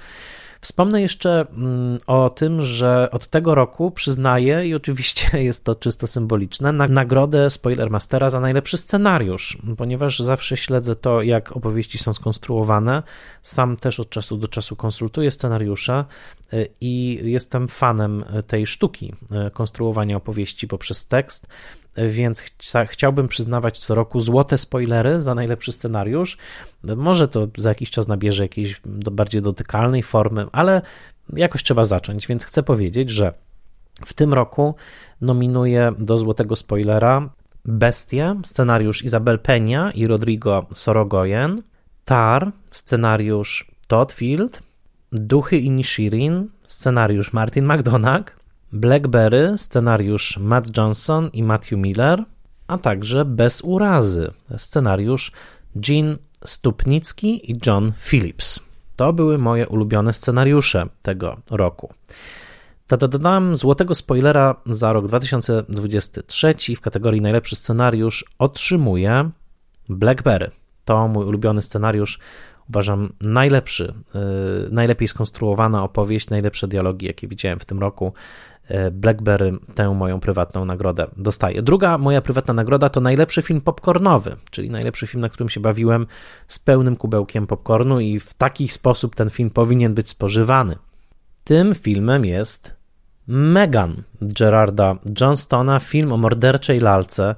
Wspomnę jeszcze mm, o tym, że od tego roku przyznaję, i oczywiście jest to czysto symboliczne, nagrodę Spoilermastera za najlepszy scenariusz, ponieważ zawsze śledzę to, jak opowieści są skonstruowane. Sam też od czasu do czasu konsultuję scenariusze y, i jestem fanem tej sztuki y, konstruowania opowieści poprzez tekst więc chciałbym przyznawać co roku złote spoilery za najlepszy scenariusz. Może to za jakiś czas nabierze jakiejś bardziej dotykalnej formy, ale jakoś trzeba zacząć, więc chcę powiedzieć, że w tym roku nominuję do złotego spoilera Bestie, scenariusz Isabel Peña i Rodrigo Sorogoyen, Tar, scenariusz Todd Field, Duchy i Nishirin, scenariusz Martin McDonagh, Blackberry, scenariusz Matt Johnson i Matthew Miller, a także Bez urazy, scenariusz Gene Stupnicki i John Phillips. To były moje ulubione scenariusze tego roku. Dodam złotego spoilera za rok 2023 w kategorii najlepszy scenariusz otrzymuje Blackberry. To mój ulubiony scenariusz. Uważam najlepszy, yy, najlepiej skonstruowana opowieść, najlepsze dialogi, jakie widziałem w tym roku. E, Blackberry tę moją prywatną nagrodę dostaje. Druga moja prywatna nagroda to najlepszy film popcornowy, czyli najlepszy film, na którym się bawiłem z pełnym kubełkiem popcornu i w taki sposób ten film powinien być spożywany. Tym filmem jest Megan Gerarda Johnstona, film o morderczej lalce,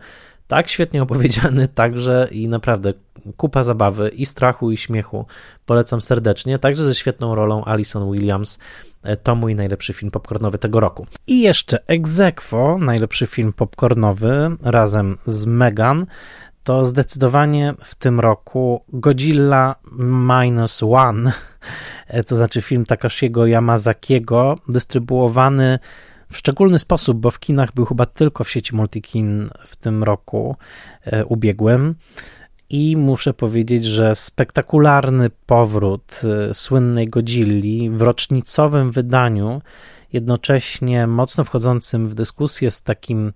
tak świetnie opowiedziany, także i naprawdę kupa zabawy i strachu i śmiechu. Polecam serdecznie, także ze świetną rolą Alison Williams. E, to mój najlepszy film popcornowy tego roku. I jeszcze Exequo, najlepszy film popcornowy razem z Megan. To zdecydowanie w tym roku Godzilla Minus One, e, to znaczy film Takashiego Yamazakiego, dystrybuowany w szczególny sposób, bo w kinach był chyba tylko w sieci Multikin w tym roku e, ubiegłym. I muszę powiedzieć, że spektakularny powrót e, słynnej Godzilli w rocznicowym wydaniu, jednocześnie mocno wchodzącym w dyskusję z takim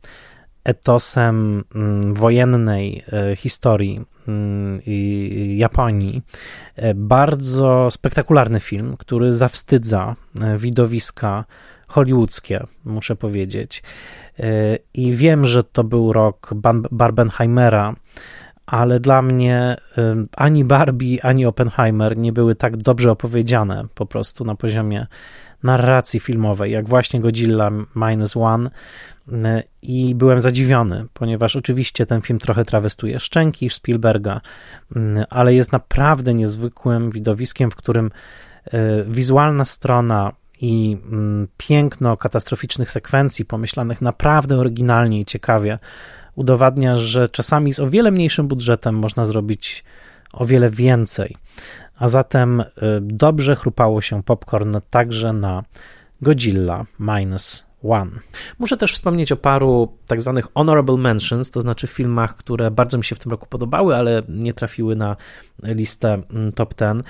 etosem mm, wojennej e, historii mm, Japonii. Bardzo spektakularny film, który zawstydza widowiska hollywoodzkie, muszę powiedzieć. I wiem, że to był rok Barbenheimera, ale dla mnie ani Barbie, ani Oppenheimer nie były tak dobrze opowiedziane po prostu na poziomie narracji filmowej, jak właśnie Godzilla Minus One i byłem zadziwiony, ponieważ oczywiście ten film trochę trawestuje szczęki Spielberga, ale jest naprawdę niezwykłym widowiskiem, w którym wizualna strona i piękno katastroficznych sekwencji pomyślanych naprawdę oryginalnie i ciekawie udowadnia, że czasami z o wiele mniejszym budżetem można zrobić o wiele więcej. A zatem y, dobrze chrupało się popcorn także na Godzilla Minus One. Muszę też wspomnieć o paru tak zwanych honorable mentions, to znaczy filmach, które bardzo mi się w tym roku podobały, ale nie trafiły na listę mm, top 10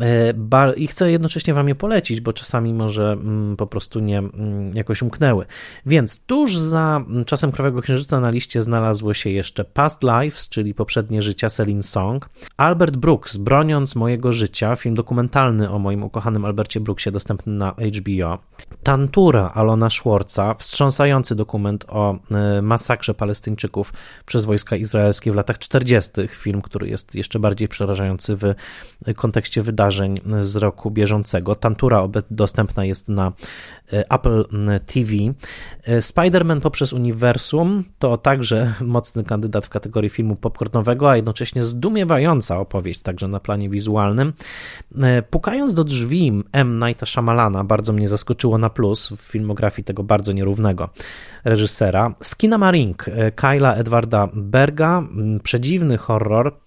e, i chcę jednocześnie Wam je polecić, bo czasami może mm, po prostu nie mm, jakoś umknęły. Więc tuż za czasem Krowego Księżyca na liście znalazło się jeszcze Past Lives, czyli poprzednie życia Celine Song, Albert Brooks, Broniąc mojego życia, film dokumentalny o moim ukochanym Albercie Brooksie, dostępny na HBO, Tantura Alona Schwarza, wstrząsający dokument o e, masakrze Palestyńczyków przez wojska izraelskie w latach 40., film, który jest jeszcze bardziej przerażający przerażający w kontekście wydarzeń z roku bieżącego. Tantura dostępna jest na e, Apple TV. E, Spider-Man poprzez uniwersum to także mocny kandydat w kategorii filmu popcornowego, a jednocześnie zdumiewająca opowieść także na planie wizualnym. E, pukając do drzwi M. Nighta Shyamalana bardzo mnie zaskoczyło na plus w filmografii tego bardzo nierównego reżysera. Skinamarink Kyla Edwarda Berga, przedziwny horror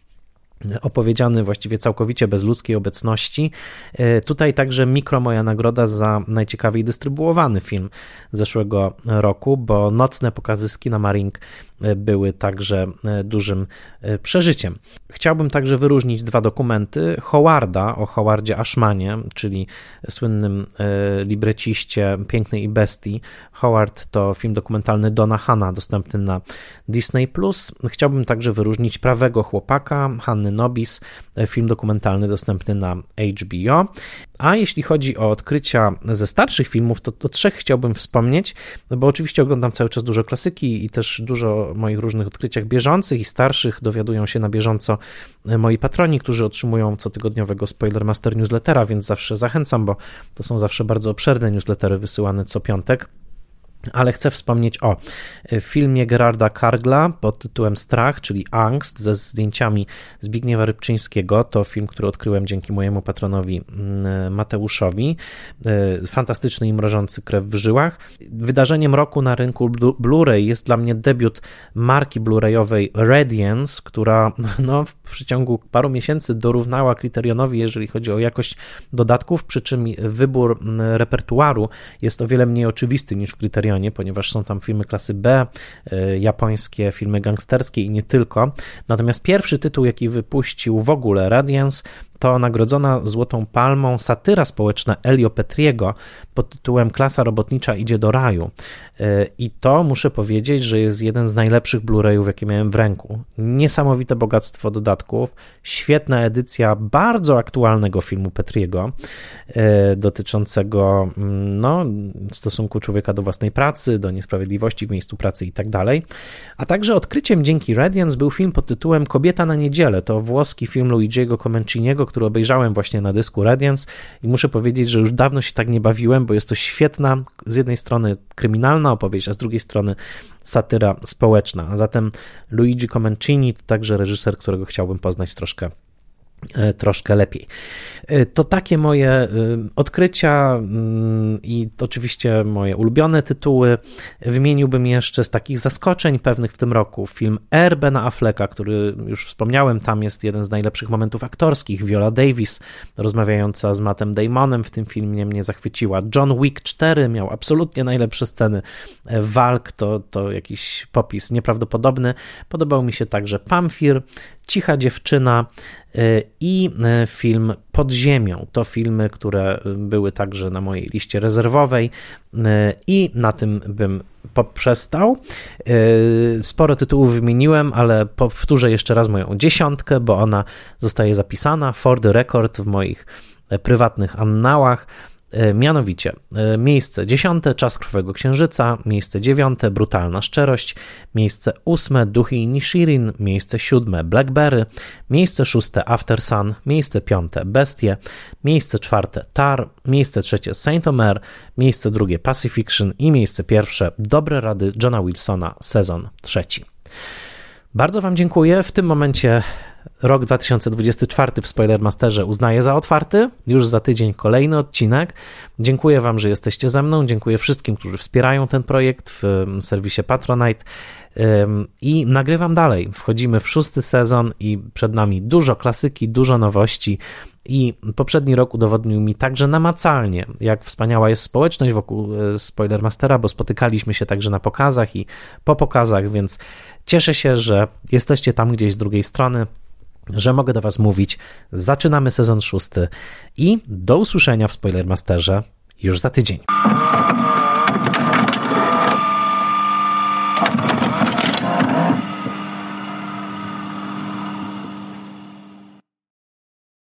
opowiedziany właściwie całkowicie bez ludzkiej obecności. E, tutaj także mikro moja nagroda za najciekawiej dystrybuowany film zeszłego roku, bo nocne pokazy z Kina Marink e, były także e, dużym przeżyciem. Chciałbym także wyróżnić dwa dokumenty Howarda o Howardzie Ashmanie, czyli słynnym libreciście Pięknej i Bestii. Howard to film dokumentalny Dona Hanna, dostępny na Disney+. Chciałbym także wyróżnić Prawego Chłopaka Hanny Nobis, film dokumentalny dostępny na HBO. A jeśli chodzi o odkrycia ze starszych filmów, to o trzech chciałbym wspomnieć, no bo oczywiście oglądam cały czas dużo klasyki i też dużo moich różnych odkryciach bieżących i starszych dowiadują się na bieżąco moi patroni, którzy otrzymują cotygodniowego Spoilermaster newslettera, więc zawsze zachęcam, bo to są zawsze bardzo obszerne newslettery wysyłane co piątek. Ale chcę wspomnieć o e, filmie Gerarda Kargla pod tytułem Strach, czyli Angst, ze zdjęciami Zbigniewa Rybczyńskiego. To film, który odkryłem dzięki mojemu patronowi mm, Mateuszowi. E, fantastyczny i mrożący krew w żyłach. Wydarzeniem roku na rynku Blu-ray jest dla mnie debiut marki Blu-rayowej Radiance, która no, w przeciągu paru miesięcy dorównała kryterionowi, jeżeli chodzi o jakość dodatków, przy czym wybór mm, repertuaru jest o wiele mniej oczywisty niż w kryterionie ponieważ są tam filmy klasy B, e, japońskie, filmy gangsterskie i nie tylko. Natomiast pierwszy tytuł, jaki wypuścił w ogóle Radiance, to nagrodzona Złotą Palmą satyra społeczna Elio Petriego pod tytułem Klasa robotnicza idzie do raju. E, I to muszę powiedzieć, że jest jeden z najlepszych Blu-rayów, jakie miałem w ręku. Niesamowite bogactwo dodatków, świetna edycja bardzo aktualnego filmu Petriego e, dotyczącego mm, no, stosunku człowieka do własnej pracy, do niesprawiedliwości w miejscu pracy i tak. A także odkryciem dzięki Radiance był film pod tytułem Kobieta na niedzielę. To włoski film Luigiego Comenciniego, który obejrzałem właśnie na dysku Radiance i muszę powiedzieć, że już dawno się tak nie bawiłem, bo jest to świetna, z jednej strony kryminalna opowieść, a z drugiej strony satyra społeczna. A zatem Luigi Comencini to także reżyser, którego chciałbym poznać troszkę troszkę lepiej. E, to takie moje e, odkrycia mm, i oczywiście moje ulubione tytuły. Wymieniłbym jeszcze z takich zaskoczeń pewnych w tym roku film R. Bena Afflecka, który już wspomniałem, tam jest jeden z najlepszych momentów aktorskich. Viola Davis rozmawiająca z Mattem Damonem w tym filmie mnie zachwyciła. John Wick 4 miał absolutnie najlepsze sceny walk, to, to jakiś popis nieprawdopodobny. Podobał mi się także Pamfir, Cicha dziewczyna i y, film Pod ziemią. To filmy, które były także na mojej liście rezerwowej y, i na tym bym poprzestał. Sporo tytułów wymieniłem, ale powtórzę jeszcze raz moją dziesiątkę, bo ona zostaje zapisana for the record w moich prywatnych annałach. E, mianowicie e, miejsce dziesiąte Czas Krwawego Księżyca, miejsce dziewiąte Brutalna Szczerość, miejsce ósme Duchy Inishirin, miejsce siódme Blackberry, miejsce szóste After Sun, miejsce piąte Bestie, miejsce czwarte Tar, miejsce trzecie Saint Omer, miejsce drugie Pacifiction i miejsce pierwsze Dobre Rady Johna Wilsona, sezon trzeci. Bardzo Wam dziękuję. W tym momencie rok 2024 w Spoilermasterze uznaję za otwarty. Już za tydzień kolejny odcinek. Dziękuję Wam, że jesteście ze mną. Dziękuję wszystkim, którzy wspierają ten projekt w serwisie Patronite. I nagrywam dalej. Wchodzimy w szósty sezon i przed nami dużo klasyki, dużo nowości. I poprzedni rok udowodnił mi także namacalnie, jak wspaniała jest społeczność wokół e, Spoilermastera, bo spotykaliśmy się także na pokazach i po pokazach, więc cieszę się, że jesteście tam gdzieś z drugiej strony że mogę do Was mówić. Zaczynamy sezon szósty i do usłyszenia w Spoilermasterze już za tydzień.